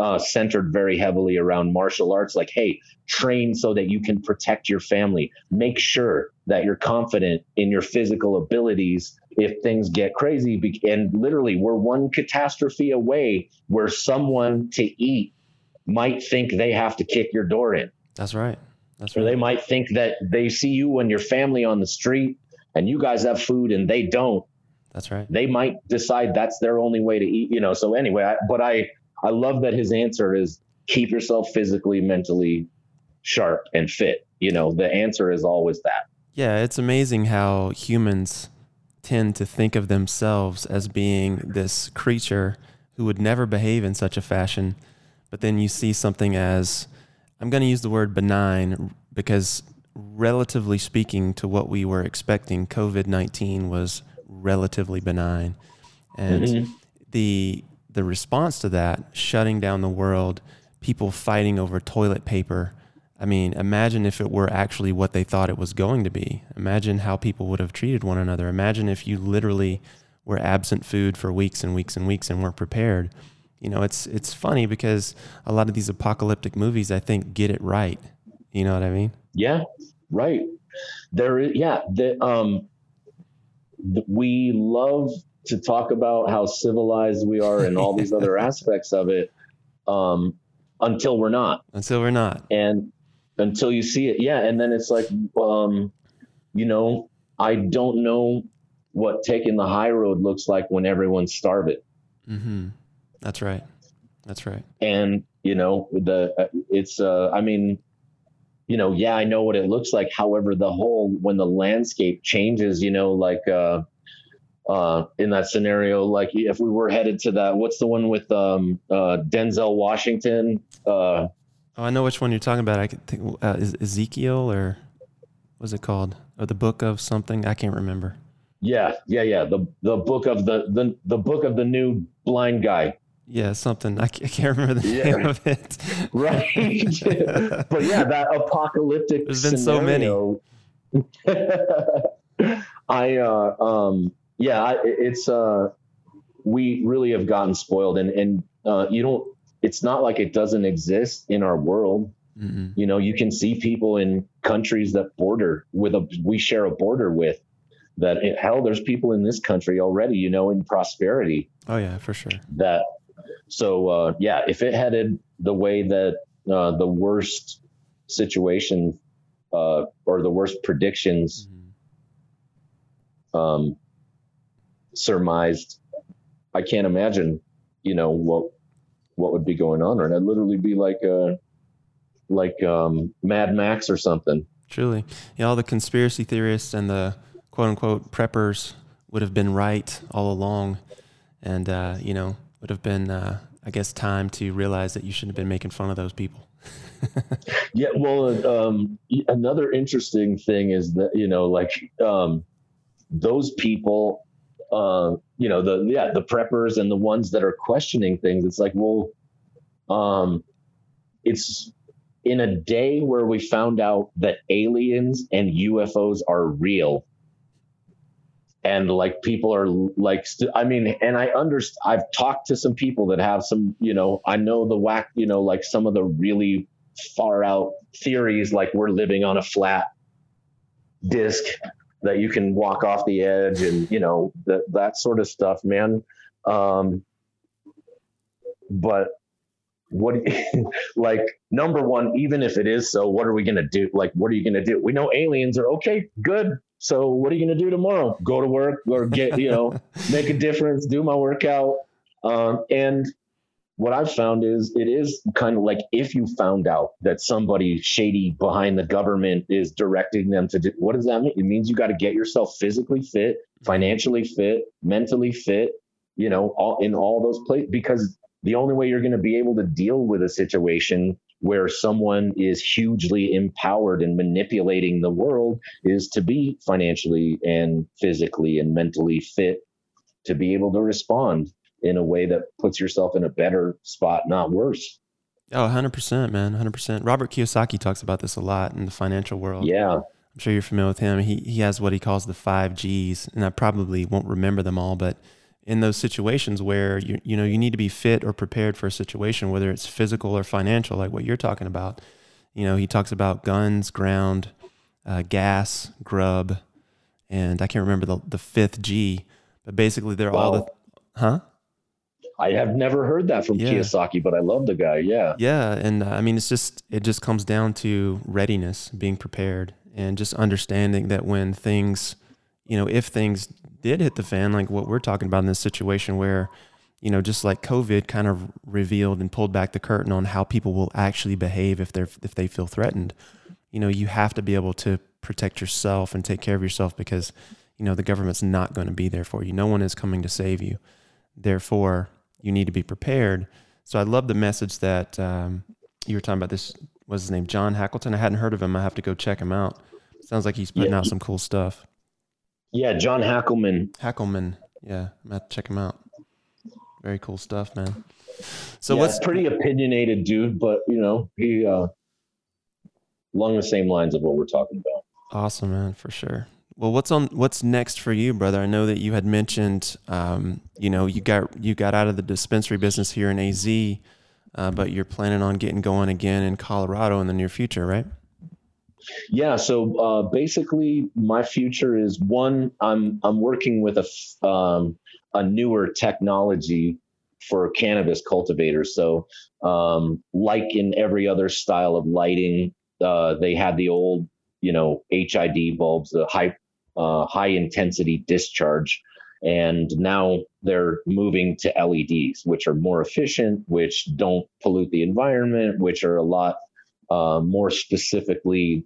B: uh, centered very heavily around martial arts. Like, hey, train so that you can protect your family. Make sure that you're confident in your physical abilities if things get crazy. And literally, we're one catastrophe away where someone to eat might think they have to kick your door in.
A: That's right.
B: That's or they might think that they see you and your family on the street and you guys have food and they don't.
A: That's right.
B: They might decide that's their only way to eat, you know. So anyway, I, but I I love that his answer is keep yourself physically, mentally sharp and fit. You know, the answer is always that.
A: Yeah, it's amazing how humans tend to think of themselves as being this creature who would never behave in such a fashion. But then you see something as, I'm going to use the word benign because, relatively speaking to what we were expecting, COVID 19 was relatively benign. And mm-hmm. the, the response to that, shutting down the world, people fighting over toilet paper, I mean, imagine if it were actually what they thought it was going to be. Imagine how people would have treated one another. Imagine if you literally were absent food for weeks and weeks and weeks and weren't prepared. You know, it's it's funny because a lot of these apocalyptic movies I think get it right. You know what I mean?
B: Yeah, right. There is yeah, the um the, we love to talk about how civilized we are and all these other [laughs] aspects of it um until we're not.
A: Until we're not.
B: And until you see it. Yeah. And then it's like, um, you know, I don't know what taking the high road looks like when everyone's starving.
A: Mm-hmm. That's right. That's right.
B: And, you know, the, uh, it's, uh, I mean, you know, yeah, I know what it looks like. However, the whole, when the landscape changes, you know, like, uh, uh, in that scenario, like if we were headed to that, what's the one with um, uh, Denzel Washington? Uh,
A: Oh, I know which one you're talking about. I could think uh, is Ezekiel or what's it called? Or the book of something? I can't remember.
B: Yeah, yeah, yeah. The the book of the the the book of the new blind guy.
A: Yeah, something I can't remember the yeah. name of it. [laughs]
B: right, [laughs] but yeah, that apocalyptic.
A: There's been scenario, so
B: many. [laughs] I uh um yeah, I, it's uh we really have gotten spoiled, and and uh, you don't it's not like it doesn't exist in our world. Mm-hmm. You know, you can see people in countries that border with a we share a border with. That it, hell, there's people in this country already, you know, in prosperity.
A: Oh yeah, for sure.
B: That so uh, yeah, if it headed the way that uh, the worst situation uh, or the worst predictions mm-hmm. um, surmised, I can't imagine, you know, what what would be going on, or I'd literally be like a like um, Mad Max or something.
A: Truly, yeah. All the conspiracy theorists and the quote unquote preppers would have been right all along, and uh, you know would have been, uh, I guess, time to realize that you shouldn't have been making fun of those people. [laughs]
B: yeah, well, um, another interesting thing is that you know, like um, those people uh, you know, the yeah, the preppers and the ones that are questioning things. It's like, well, um, it's in a day where we found out that aliens and UFOs are real. And like people are like, st- I mean, and I understand. I've talked to some people that have some, you know, I know the whack, you know, like some of the really far out theories, like we're living on a flat disc that you can walk off the edge and you know that that sort of stuff man. Um but what [laughs] like number one even if it is so what are we going to do? Like what are you going to do? We know aliens are okay good so what are you going to do tomorrow go to work or get you know [laughs] make a difference do my workout um and what I've found is it is kind of like if you found out that somebody shady behind the government is directing them to do what does that mean? It means you got to get yourself physically fit, financially fit, mentally fit, you know, all in all those places because the only way you're going to be able to deal with a situation where someone is hugely empowered and manipulating the world is to be financially and physically and mentally fit to be able to respond in a way that puts yourself in a better spot, not worse.
A: Oh, 100%, man. 100%. Robert Kiyosaki talks about this a lot in the financial world.
B: Yeah.
A: I'm sure you're familiar with him. He, he has what he calls the five G's, and I probably won't remember them all, but in those situations where you, you know, you need to be fit or prepared for a situation, whether it's physical or financial, like what you're talking about, you know, he talks about guns, ground, uh, gas, grub, and I can't remember the, the fifth G, but basically they're well, all the, huh?
B: I have never heard that from yeah. Kiyosaki, but I love the guy. Yeah.
A: Yeah. And uh, I mean, it's just, it just comes down to readiness, being prepared, and just understanding that when things, you know, if things did hit the fan, like what we're talking about in this situation where, you know, just like COVID kind of revealed and pulled back the curtain on how people will actually behave if they're, if they feel threatened, you know, you have to be able to protect yourself and take care of yourself because, you know the government's not going to be there for you. No one is coming to save you. Therefore, you need to be prepared. So I love the message that um, you were talking about. This was his name, John Hackleton. I hadn't heard of him. I have to go check him out. Sounds like he's putting yeah. out some cool stuff.
B: Yeah, John Hackleman.
A: Hackleman. Yeah, I'm have to check him out. Very cool stuff, man. So
B: yeah,
A: what's
B: pretty opinionated dude, but you know, he uh along the same lines of what we're talking about.
A: Awesome, man, for sure. Well, what's on what's next for you, brother? I know that you had mentioned um, you know, you got you got out of the dispensary business here in AZ, uh, but you're planning on getting going again in Colorado in the near future, right?
B: Yeah. So uh, basically, my future is one. I'm I'm working with a um, a newer technology for cannabis cultivators. So, um, like in every other style of lighting, uh, they had the old, you know, HID bulbs, the high uh, high intensity discharge, and now they're moving to LEDs, which are more efficient, which don't pollute the environment, which are a lot uh, more specifically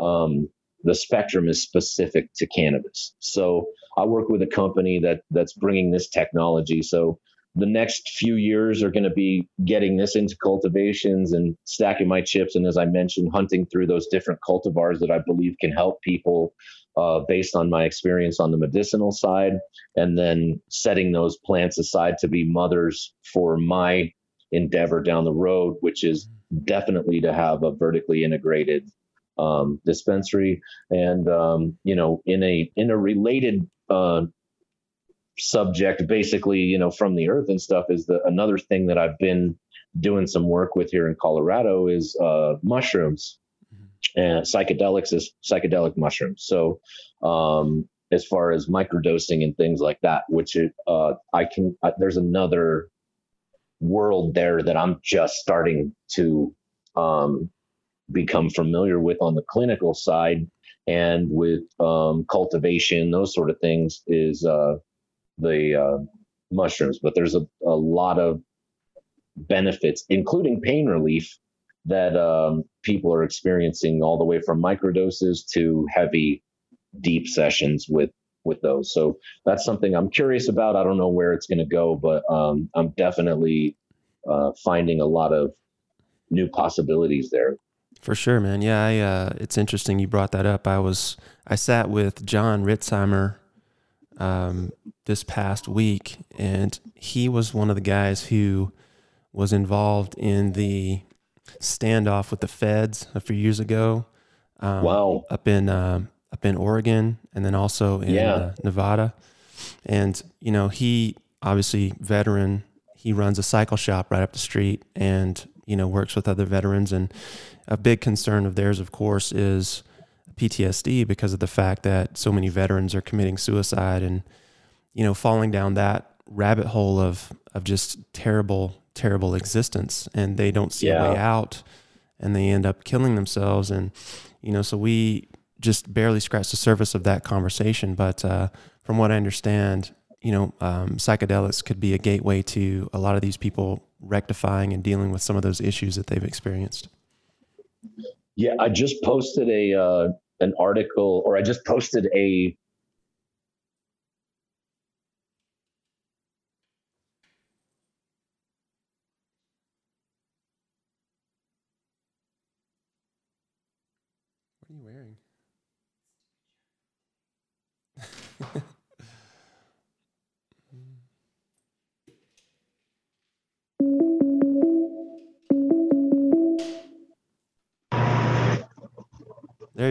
B: um, the spectrum is specific to cannabis. So I work with a company that that's bringing this technology. So the next few years are going to be getting this into cultivations and stacking my chips. And as I mentioned, hunting through those different cultivars that I believe can help people uh, based on my experience on the medicinal side, and then setting those plants aside to be mothers for my endeavor down the road, which is definitely to have a vertically integrated um, dispensary. And um, you know, in a in a related uh, subject, basically, you know, from the earth and stuff, is the another thing that I've been doing some work with here in Colorado is uh, mushrooms mm-hmm. and psychedelics is psychedelic mushrooms. So um, as far as microdosing and things like that, which it, uh, I can, uh, there's another world there that I'm just starting to um, become familiar with on the clinical side and with um, cultivation, those sort of things, is uh, the uh, mushrooms. But there's a, a lot of benefits, including pain relief, that um, people are experiencing all the way from microdoses to heavy, deep sessions with with those. So that's something I'm curious about. I don't know where it's going to go, but um, I'm definitely uh, finding a lot of new possibilities there.
A: For sure, man. Yeah, I, uh, it's interesting you brought that up. I was I sat with Jon Ritzheimer um, this past week, and he was one of the guys who was involved in the standoff with the feds a few years ago.
B: Um, wow!
A: Up in uh, up in Oregon, and then also in yeah. uh, Nevada, and you know he obviously veteran. He runs a cycle shop right up the street, and you know works with other veterans and a big concern of theirs of course is PTSD because of the fact that so many veterans are committing suicide and you know falling down that rabbit hole of of just terrible terrible existence and they don't see yeah. a way out and they end up killing themselves and you know so we just barely scratched the surface of that conversation but uh, from what I understand you know um, psychedelics could be a gateway to a lot of these people rectifying and dealing with some of those issues that they've experienced?
B: Yeah, I just posted a uh, an article, or I just posted a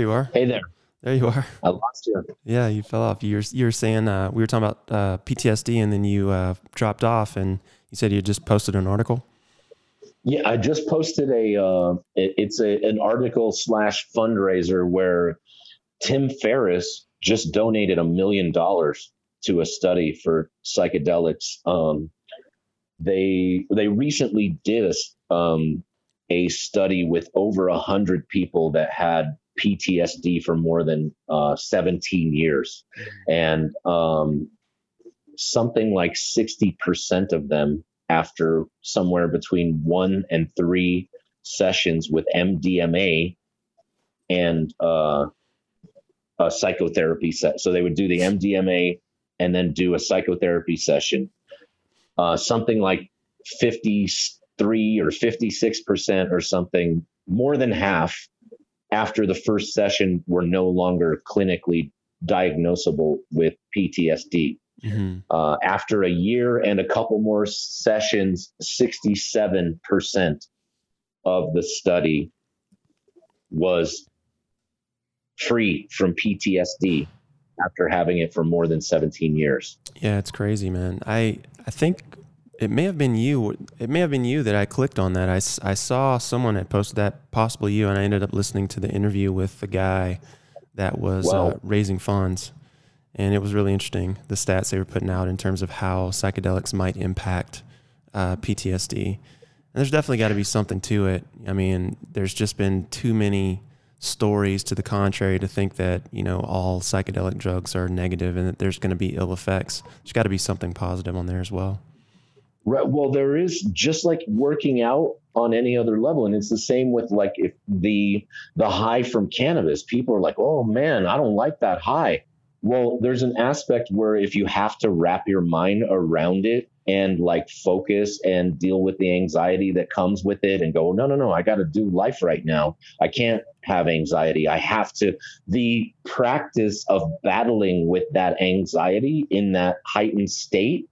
A: you are.
B: Hey there.
A: There you are.
B: I lost you.
A: Yeah, you fell off. You were you were saying uh, we were talking about uh, PTSD, and then you uh, dropped off, and you said you just posted an article.
B: Yeah, I just posted a. Uh, it, it's a an article slash fundraiser where Tim Ferriss just donated a million dollars to a study for psychedelics. Um, they they recently did a, um, a study with over a hundred people that had PTSD for more than uh, 17 years. And um, something like 60% of them, after somewhere between one and three sessions with MDMA and uh, a psychotherapy set. So they would do the MDMA and then do a psychotherapy session. Uh, something like 53 or 56% or something, more than half after the first session were no longer clinically diagnosable with PTSD. Mm-hmm. Uh, after a year and a couple more sessions, 67% of the study was free from PTSD after having it for more than 17 years.
A: Yeah, it's crazy, man. I I think it may have been you. It may have been you that I clicked on that. I, I saw someone had posted that, possibly you, and I ended up listening to the interview with the guy that was uh, raising funds. And it was really interesting, the stats they were putting out in terms of how psychedelics might impact uh, PTSD. And there's definitely got to be something to it. I mean, there's just been too many stories to the contrary to think that you know all psychedelic drugs are negative and that there's going to be ill effects. There's got to be something positive on there as well.
B: Right. Well, there is just like working out on any other level, and it's the same with like if the the high from cannabis. People are like, "Oh man, I don't like that high." Well, there's an aspect where if you have to wrap your mind around it and like focus and deal with the anxiety that comes with it and go, no, no, no, I got to do life right now. I can't have anxiety. I have to. The practice of battling with that anxiety in that heightened state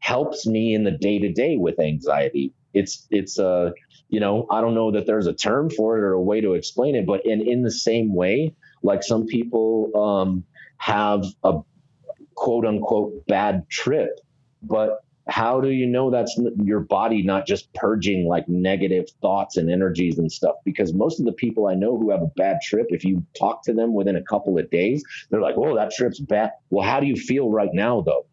B: helps me in the day to day with anxiety. It's, it's a, you know, I don't know that there's a term for it or a way to explain it, but in, in the same way, like some people um, have a quote unquote bad trip but how do you know that's your body not just purging like negative thoughts and energies and stuff? Because most of the people i know who have a bad trip if you talk to them within a couple of days they're like oh that trip's bad. Well how do you feel right now though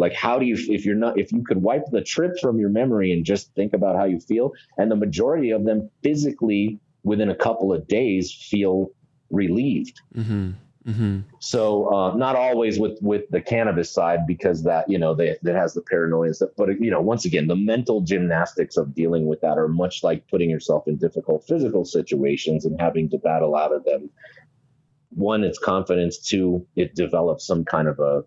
B: like how do you if you're not if you could wipe the trip from your memory and just think about how you feel and the majority of them physically within a couple of days feel relieved mm-hmm. Mm-hmm. So uh, not always with with the cannabis side because that you know they, that has the paranoia and stuff. But you know once again the mental gymnastics of dealing with that are much like putting yourself in difficult physical situations and having to battle out of them. One, it's confidence. Two, it develops some kind of a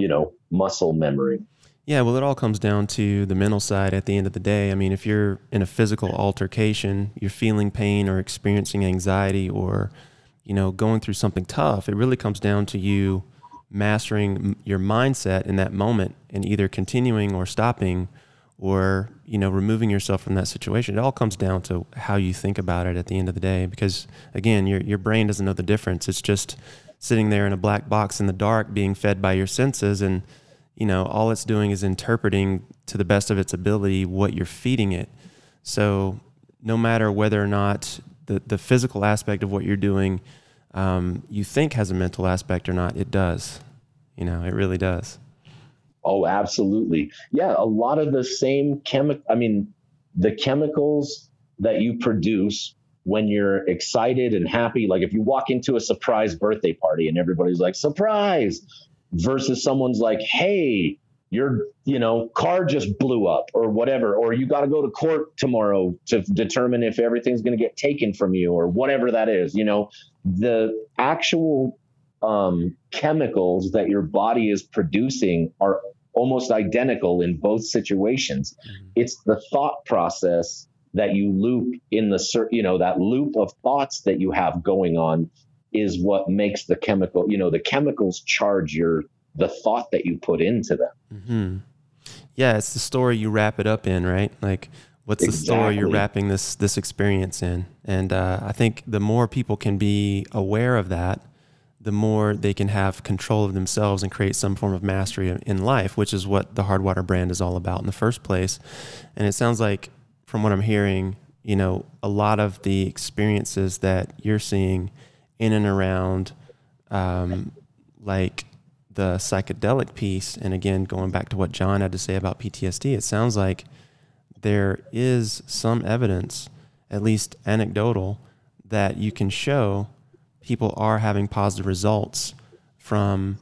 B: you know muscle memory.
A: Yeah, well, it all comes down to the mental side at the end of the day. I mean, if you're in a physical altercation, you're feeling pain or experiencing anxiety or you know, going through something tough, it really comes down to you mastering your mindset in that moment and either continuing or stopping or, you know, removing yourself from that situation. It all comes down to how you think about it at the end of the day because again, your your brain doesn't know the difference. It's just sitting there in a black box in the dark being fed by your senses and you know, all it's doing is interpreting to the best of its ability what you're feeding it. So, no matter whether or not the, the physical aspect of what you're doing um, you think has a mental aspect or not, it does. You know, it really does.
B: Oh, absolutely. Yeah, a lot of the same chemical. I mean, the chemicals that you produce when you're excited and happy, like if you walk into a surprise birthday party and everybody's like, surprise, versus someone's like, hey, your you know car just blew up or whatever or you got to go to court tomorrow to determine if everything's going to get taken from you or whatever that is you know the actual um, chemicals that your body is producing are almost identical in both situations mm-hmm. it's the thought process that you loop in the you know that loop of thoughts that you have going on is what makes the chemical you know the chemicals charge your the thought that you put into them.
A: Mm-hmm. Yeah, it's the story you wrap it up in, right? Like, what's exactly. the story you're wrapping this this experience in? And uh, I think the more people can be aware of that, the more they can have control of themselves and create some form of mastery in life, which is what the Hardwater brand is all about in the first place. And it sounds like, from what I'm hearing, you know, a lot of the experiences that you're seeing in and around, um, like the psychedelic piece, and again, going back to what John had to say about PTSD, it sounds like there is some evidence, at least anecdotal, that you can show people are having positive results from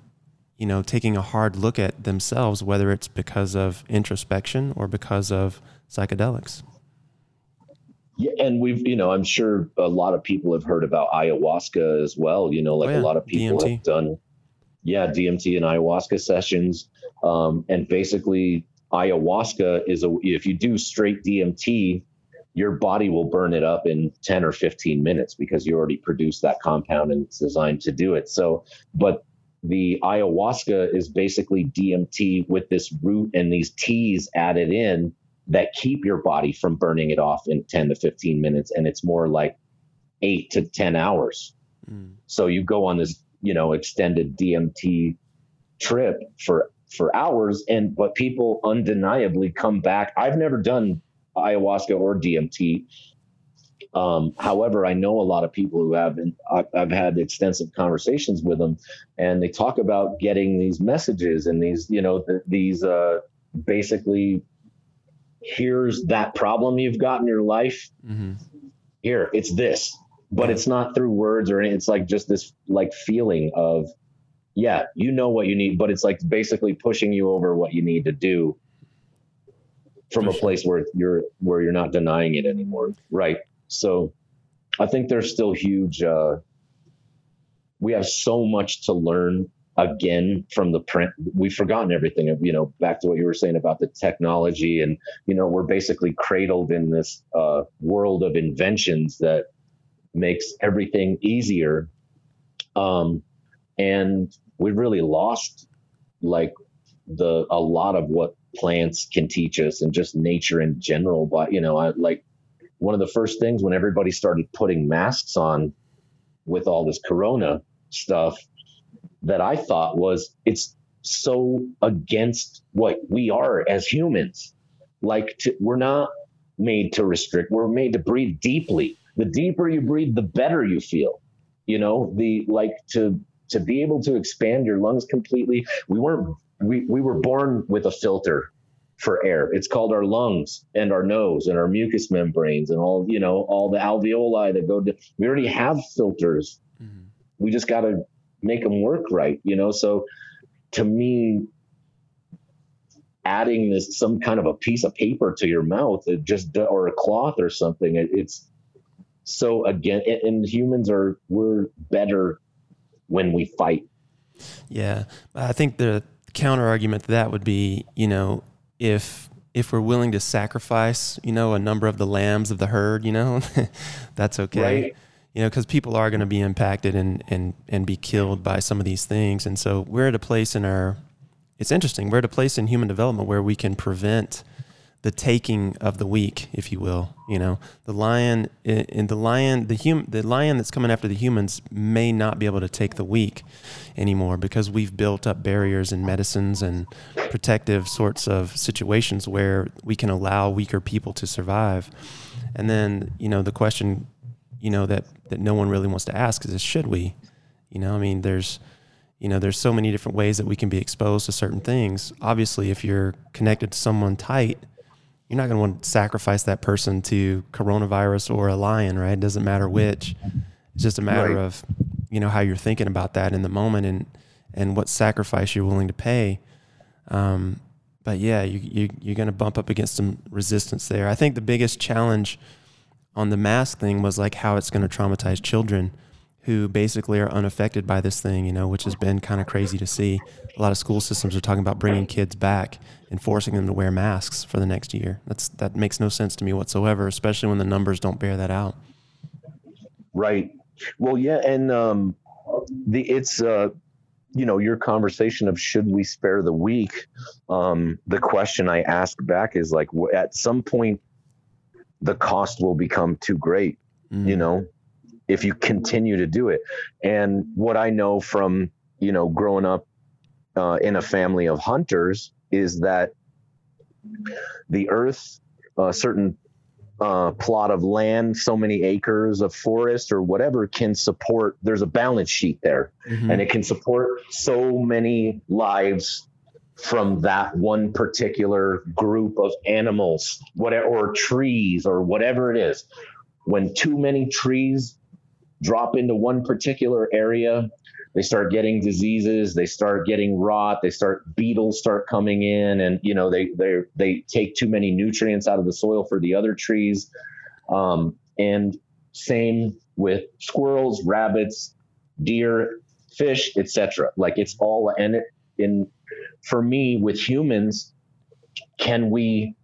A: you know taking a hard look at themselves whether it's because of introspection or because of psychedelics
B: Yeah, and we've you know I'm sure a lot of people have heard about ayahuasca as well. You know, like oh, yeah. a lot of people DMT. have done, yeah, DMT and ayahuasca sessions, um, and basically ayahuasca is a if you do straight DMT, your body will burn it up in 10 or 15 minutes because you already produced that compound and it's designed to do it. So, but the ayahuasca is basically DMT with this root and these teas added in that keep your body from burning it off in 10 to 15 minutes. And it's more like eight to 10 hours. Mm. So you go on this, you know, extended DMT trip for for hours and but people undeniably come back i've never done ayahuasca or dmt um, however, I know a lot of people who have, and I've had extensive conversations with them, and they talk about getting these messages and these, you know, the, these uh, basically, here's that problem you've got in your life. Mm-hmm. Here, it's this, but it's not through words or anything. It's like just this like feeling of, yeah, you know what you need, but it's like basically pushing you over what you need to do from a place where you're where you're not denying it anymore. Right. So I think there's still huge. Uh, we have so much to learn again from the print. We've forgotten everything. You know, back to what you were saying about the technology, and you know, we're basically cradled in this uh, world of inventions that makes everything easier. Um, and we really lost like the a lot of what plants can teach us and just nature in general. But you know, I like one of the first things when everybody started putting masks on with all this corona stuff that I thought was it's so against what we are as humans. Like to, we're not made to restrict. We're made to breathe deeply. The deeper you breathe, the better you feel. You know, the like to to be able to expand your lungs completely. We weren't we we were born with a filter for air. It's called our lungs and our nose and our mucous membranes and all, you know, all the alveoli that go to, we already have filters. Mm-hmm. We just got to make them work right, you know? So to me, adding this, some kind of a piece of paper to your mouth, it just, or a cloth or something, it, it's so again, and humans are, we're better when we fight.
A: Yeah. I think the counter argument to that would be, you know, if if we're willing to sacrifice, you know, a number of the lambs of the herd, you know, [laughs] that's okay. Right. You know, because people are going to be impacted and, and, and be killed by some of these things. And so we're at a place in our, it's interesting, we're at a place in human development where we can prevent the taking of the weak, if you will. You know, the lion in the lion, the hum, the lion that's coming after the humans may not be able to take the weak anymore because we've built up barriers and medicines and protective sorts of situations where we can allow weaker people to survive. And then, you know, the question, you know, that that no one really wants to ask is, should we? You know, I mean, there's you know, there's so many different ways that we can be exposed to certain things. Obviously, if you're connected to someone tight, you're not going to want to sacrifice that person to coronavirus or a lion, right? It doesn't matter which. It's just a matter right. of, you know, how you're thinking about that in the moment and and what sacrifice you're willing to pay. Um, but yeah, you, you you're going to bump up against some resistance there. I think the biggest challenge on the mask thing was like how it's going to traumatize children who basically are unaffected by this thing, you know, which has been kind of crazy to see. A lot of school systems are talking about bringing kids back and forcing them to wear masks for the next year. That's that makes no sense to me whatsoever, especially when the numbers don't bear that out.
B: Right. Well, yeah, and um, the it's uh, you know your conversation of should we spare the weak. Um, the question I ask back is like, at some point, the cost will become too great. Mm. You know, if you continue to do it. And what I know from, you know, growing up uh, in a family of hunters is that the earth, a certain uh, plot of land, so many acres of forest or whatever can support, there's a balance sheet there mm-hmm. and it can support so many lives from that one particular group of animals, whatever, or trees or whatever it is. When too many trees drop into one particular area they start getting diseases they start getting rot they start beetles start coming in and you know they they they take too many nutrients out of the soil for the other trees Um, and same with squirrels, rabbits, deer, fish, etc. Like it's all and it in for me with humans, can we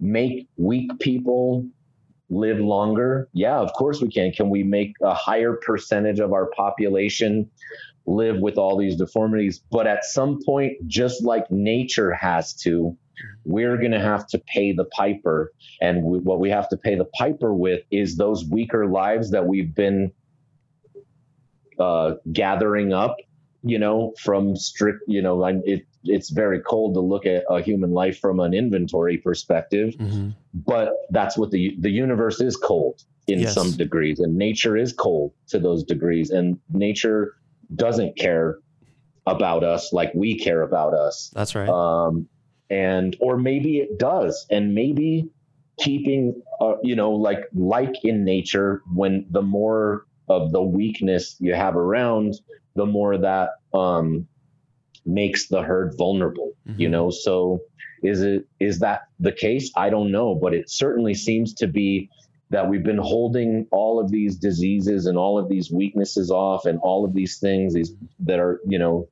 B: make weak people live longer? Yeah, of course we can. Can we make a higher percentage of our population live with all these deformities? But at some point, just like nature has to, we're going to have to pay the piper. And we, what we have to pay the piper with is those weaker lives that we've been uh, gathering up, you know, from strict, you know, it, it's very cold to look at a human life from an inventory perspective, mm-hmm. but that's what the the universe is cold in yes. some degrees, and nature is cold to those degrees, and nature doesn't care about us like we care about us.
A: That's right.
B: Um, and or maybe it does, and maybe keeping, uh, you know, like like in nature, when the more of the weakness you have around, the more that um, makes the herd vulnerable. Mm-hmm. You know, so is it is that the case? I don't know, but it certainly seems to be that we've been holding all of these diseases and all of these weaknesses off and all of these things these that are you know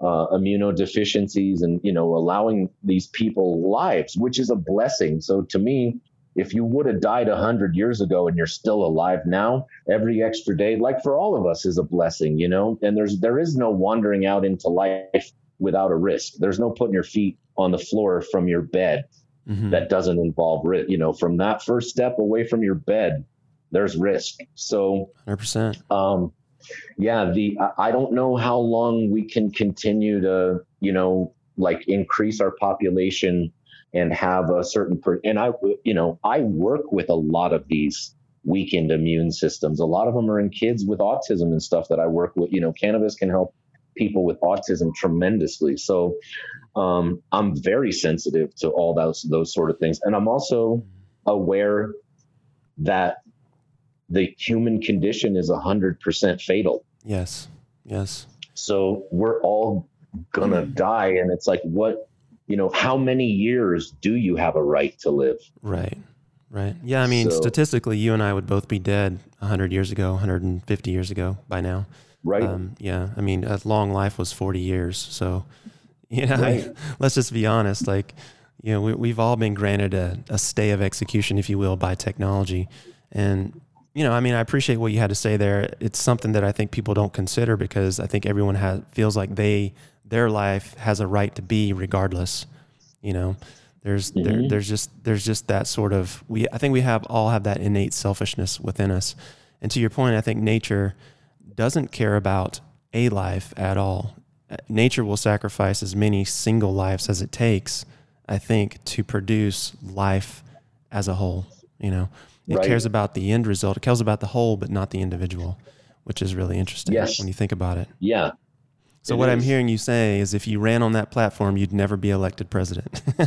B: uh, immunodeficiencies and you know allowing these people lives which is a blessing so to me if you would have died 100 years ago and you're still alive now every extra day like for all of us is a blessing you know? And there's there is no wandering out into life without a risk. There's no putting your feet on the floor from your bed mm-hmm. that doesn't involve risk you know from that first step away from your bed there's risk. So
A: 100%
B: um yeah the i don't know how long we can continue to you know like increase our population and have a certain per- and I you know I work with a lot of these weakened immune systems. A lot of them are in kids with autism and stuff that I work with. You know, cannabis can help people with autism tremendously. So um, I'm very sensitive to all those those sort of things, and I'm also aware that the human condition is hundred percent fatal.
A: Yes. Yes.
B: So we're all gonna die, and it's like what you know, how many years do you have a right to live?
A: Right. Right. Yeah. I mean, so, statistically, you and I would both be dead 100 years ago, 150 years ago by now.
B: Right. Um,
A: yeah. I mean, a long life was 40 years. So, [laughs] yeah, right. I, [laughs] let's just be honest. Like, you know, we, have all been granted a, a stay of execution, if you will, by technology. And, you know, I mean, I appreciate what you had to say there. It's something that I think people don't consider because I think everyone has feels like they their life has a right to be regardless. You know, there's mm-hmm. there, there's just there's just that sort of we I think we have all have that innate selfishness within us. And to your point, I think nature doesn't care about a life at all. Nature will sacrifice as many single lives as it takes, I think, to produce life as a whole. You know, it right. cares about the end result. It cares about the whole, but not the individual, which is really interesting yes. when you think about it.
B: Yeah,
A: so it what is. I'm hearing you say is if you ran on that platform, you'd never be elected president. [laughs]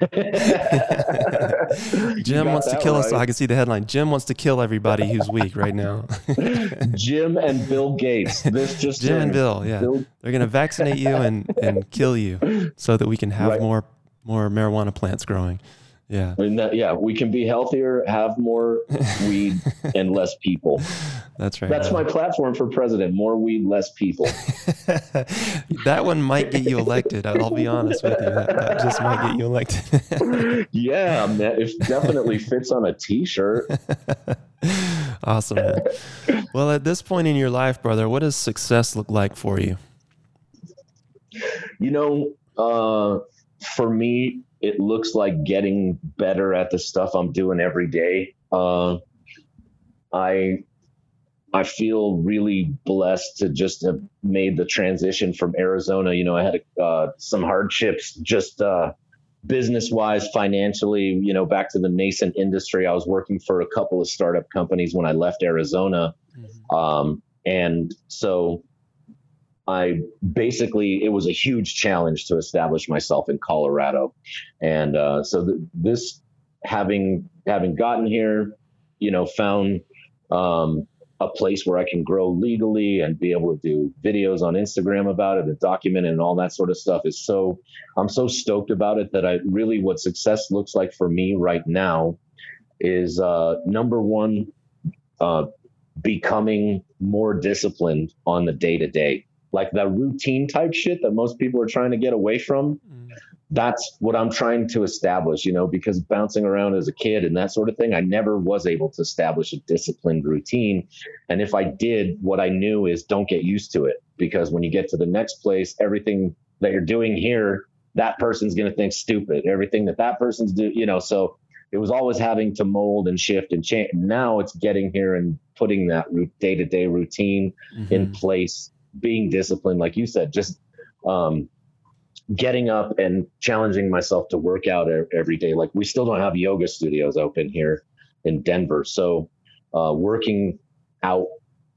A: [laughs] Jim wants to kill right. us. So I can see the headline. Jim wants to kill everybody who's weak right now. [laughs]
B: Jim and Bill Gates. This just
A: Jim and Bill. Yeah, Bill. they're going to vaccinate you and and kill you so that we can have right. more more marijuana plants growing. Yeah.
B: That, yeah, we can be healthier, have more weed, [laughs] and less people.
A: That's right.
B: That's my platform for president: more weed, less people. [laughs]
A: that one might get you elected. I'll be honest with you. That, that just might get you elected. [laughs]
B: yeah, man, it definitely fits on a T-shirt.
A: awesome. Man. Well, at this point in your life, brother, what does success look like for you?
B: You know, uh, for me, it looks like getting better at the stuff I'm doing every day. Uh, I I feel really blessed to just have made the transition from Arizona. You know, I had uh, some hardships just uh, business wise, financially. You know, back to the nascent industry. I was working for a couple of startup companies when I left Arizona, mm-hmm. um, and so I basically it was a huge challenge to establish myself in Colorado, and uh, so th- this having having gotten here, you know, found um, a place where I can grow legally and be able to do videos on Instagram about it and document it and all that sort of stuff is so I'm so stoked about it that I really what success looks like for me right now is uh, number one, uh, becoming more disciplined on the day to day, like that routine type shit that most people are trying to get away from. Mm. That's what I'm trying to establish, you know, because bouncing around as a kid and that sort of thing, I never was able to establish a disciplined routine. And if I did, what I knew is don't get used to it because when you get to the next place, everything that you're doing here, that person's going to think stupid. Everything that that person's do, you know, so it was always having to mold and shift and change. Now it's getting here and putting that day to day routine mm-hmm. in place, being disciplined, like you said, just um, getting up and challenging myself to work out every day. Like we still don't have yoga studios open here in Denver, so uh, working out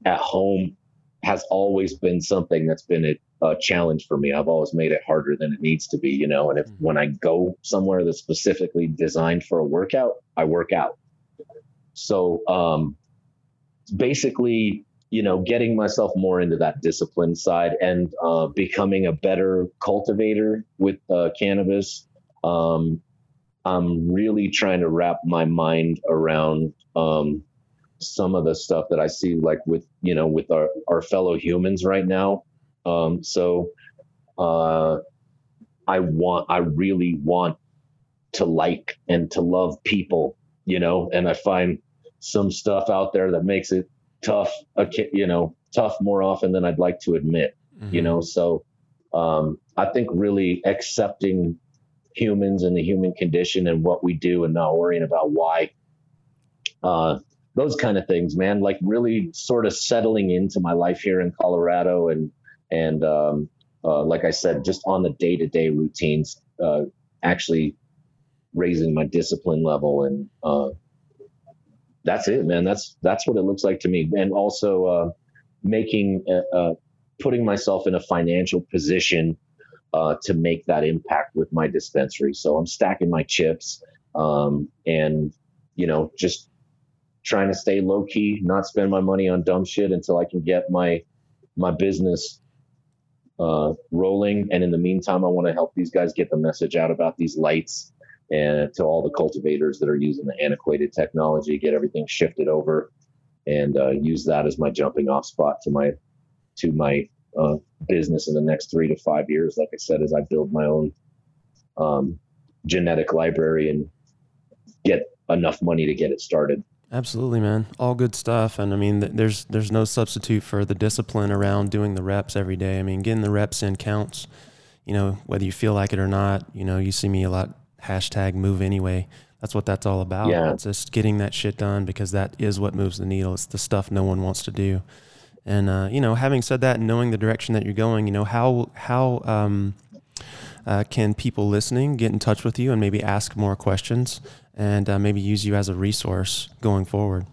B: at home has always been something that's been a a challenge for me. I've always made it harder than it needs to be, you know. And if mm-hmm. when I go somewhere that's specifically designed for a workout, I work out. So um, basically, you know, getting myself more into that discipline side and uh, becoming a better cultivator with uh, cannabis. Um, I'm really trying to wrap my mind around um, some of the stuff that I see, like with you know, with our our fellow humans right now um, so uh, I want, I really want to like and to love people, you know, and I find some stuff out there that makes it tough, you know, tough more often than I'd like to admit, mm-hmm. you know. So um, I think really accepting humans and the human condition and what we do and not worrying about why. Uh, those kind of things, man, like really sort of settling into my life here in Colorado and and um, uh, like I said, just on the day to day routines, uh, actually raising my discipline level, and uh, that's it, man. That's that's what it looks like to me, and also uh, making uh, uh, putting myself in a financial position to make that impact with my dispensary. So I'm stacking my chips, um, and you know, just trying to stay low key, not spend my money on dumb shit until I can get my my business uh, rolling. And in the meantime, I want to help these guys get the message out about these lights and to all the cultivators that are using the antiquated technology, get everything shifted over and uh, use that as my jumping off spot to my to my uh, business in the next three to five years. Like I said, as I build my own um, genetic library and get enough money to get it started.
A: Absolutely, man. All good stuff, and I mean, there's there's no substitute for the discipline around doing the reps every day. I mean, getting the reps in counts. You know, whether you feel like it or not. You know, you see me a lot. Hashtag move anyway. That's what that's all about. Yeah. It's just getting that shit done because that is what moves the needle. It's the stuff no one wants to do. And uh, you know, having said that, and knowing the direction that you're going, you know, how how um, uh, can people listening get in touch with you and maybe ask more questions? and uh, maybe use you as a resource going forward?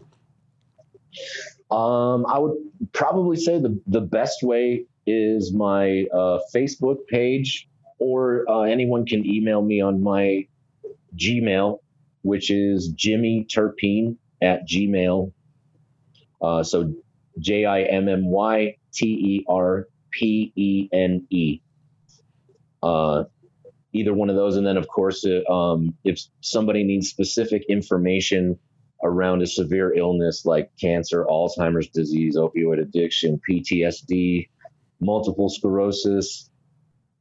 B: Um, I would probably say the, the best way is my uh, Facebook page, or uh, anyone can email me on my Gmail, which is Jimmy Terpene at Gmail. Uh, so J I M M Y T E R P E N E. Uh, either one of those. And then, of course, uh, um, if somebody needs specific information around a severe illness like cancer, Alzheimer's disease, opioid addiction, PTSD, multiple sclerosis,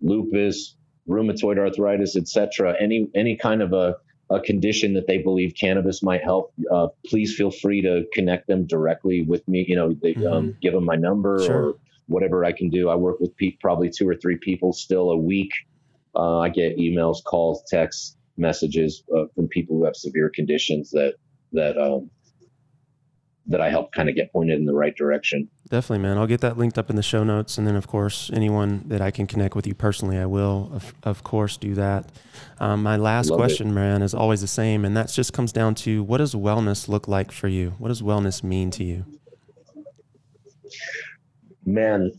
B: lupus, rheumatoid arthritis, etc., any any kind of a a condition that they believe cannabis might help, uh, please feel free to connect them directly with me. You know, they, um, mm-hmm. um, give them my number sure. or whatever I can do. I work with pe- probably two or three people still a week uh, I get emails, calls, texts, messages uh, from people who have severe conditions that that um, that I help kind of get pointed in the right direction.
A: Definitely, man. I'll get that linked up in the show notes, and then of course, anyone that I can connect with you personally, I will, of, of course, do that. Um, my last Love question, it. man, is always the same, and that just comes down to what does wellness look like for you? What does wellness mean to you?
B: Man,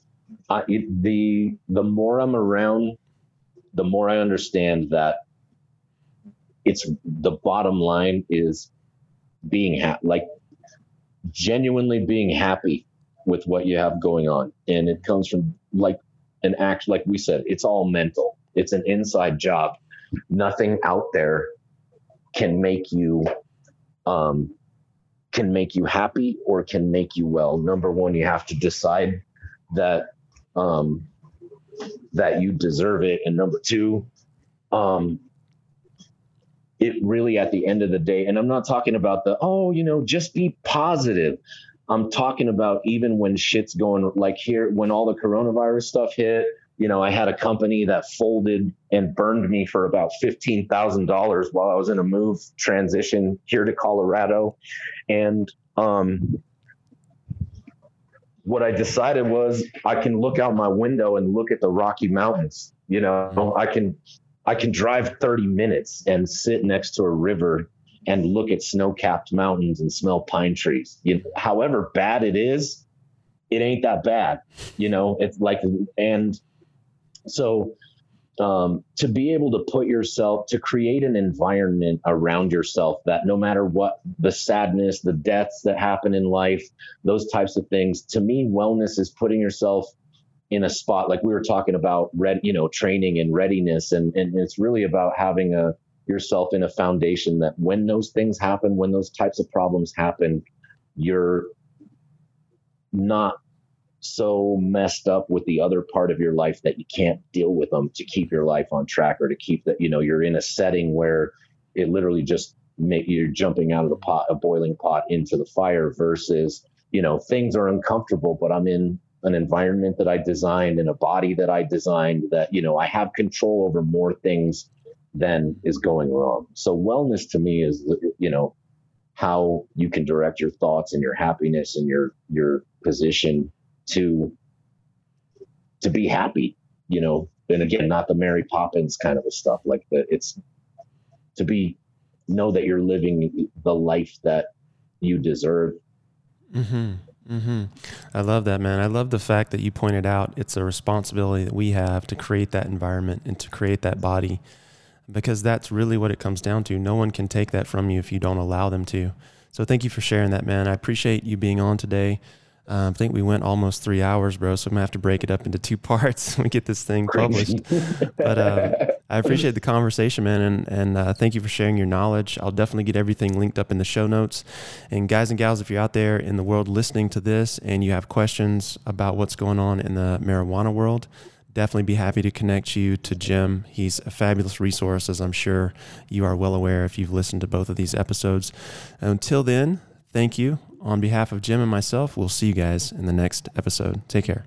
B: I, the the more I'm around the more I understand that it's the bottom line is being happy, like genuinely being happy with what you have going on. And it comes from like an act, like we said, it's all mental. It's an inside job. Nothing out there can make you um, can make you happy or can make you well. Number one, you have to decide that um, that you deserve it, and number two, um, it really at the end of the day, and I'm not talking about the oh, you know, just be positive. I'm talking about even when shit's going like here when all the coronavirus stuff hit. You know, I had a company that folded and burned me for about fifteen thousand dollars while I was in a move transition here to Colorado, and um, what I decided was I can look out my window and look at the Rocky Mountains. You know, I can I can drive 30 minutes and sit next to a river and look at snow-capped mountains and smell pine trees. You however bad it is, it ain't that bad. You know, it's like and so um, to be able to put yourself to create an environment around yourself that no matter what the sadness the deaths that happen in life those types of things to me wellness is putting yourself in a spot like we were talking about red you know training and readiness and and it's really about having a yourself in a foundation that when those things happen when those types of problems happen you're not so messed up with the other part of your life that you can't deal with them to keep your life on track or to keep that you know you're in a setting where it literally just make you're jumping out of the pot a boiling pot into the fire versus you know things are uncomfortable but i'm in an environment that i designed and a body that i designed that you know i have control over more things than is going wrong so wellness to me is you know how you can direct your thoughts and your happiness and your your position to to be happy, you know. And again, not the Mary Poppins kind of a stuff. Like the it's to be know that you're living the life that you deserve.
A: Mm-hmm. Mm-hmm. I love that, man. I love the fact that you pointed out it's a responsibility that we have to create that environment and to create that body because that's really what it comes down to. No one can take that from you if you don't allow them to. So thank you for sharing that, man. I appreciate you being on today. Um, I think we went almost three hours, bro. So I'm gonna have to break it up into two [laughs] parts we get this thing published. but uh, I appreciate the conversation, man, and and uh, thank you for sharing your knowledge. I'll definitely get everything linked up in the show notes. And guys and gals, if you're out there in the world listening to this and you have questions about what's going on in the marijuana world, definitely be happy to connect you to Jim. He's a fabulous resource, as I'm sure you are well aware if you've listened to both of these episodes. Until then, thank you on behalf of Jim and myself, we'll see you guys in the next episode. Take care.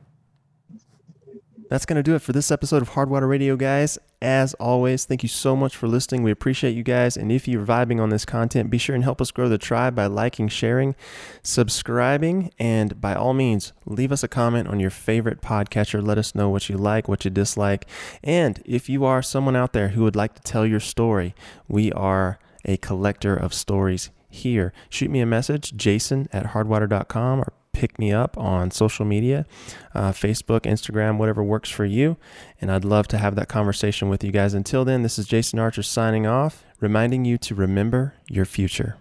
A: That's going to do it for this episode of Hardwater Radio, guys. As always, thank you so much for listening. We appreciate you guys. And if you're vibing on this content, be sure and help us grow the tribe by liking, sharing, subscribing, and by all means, leave us a comment on your favorite podcatcher. Let us know what you like, what you dislike. And if you are someone out there who would like to tell your story, we are a collector of stories here. Shoot me a message, jason at hardwater.com, or pick me up on social media uh, Facebook, Instagram, whatever works for you. And I'd love to have that conversation with you guys. Until then, this is Jason Archer signing off, reminding you to remember your future.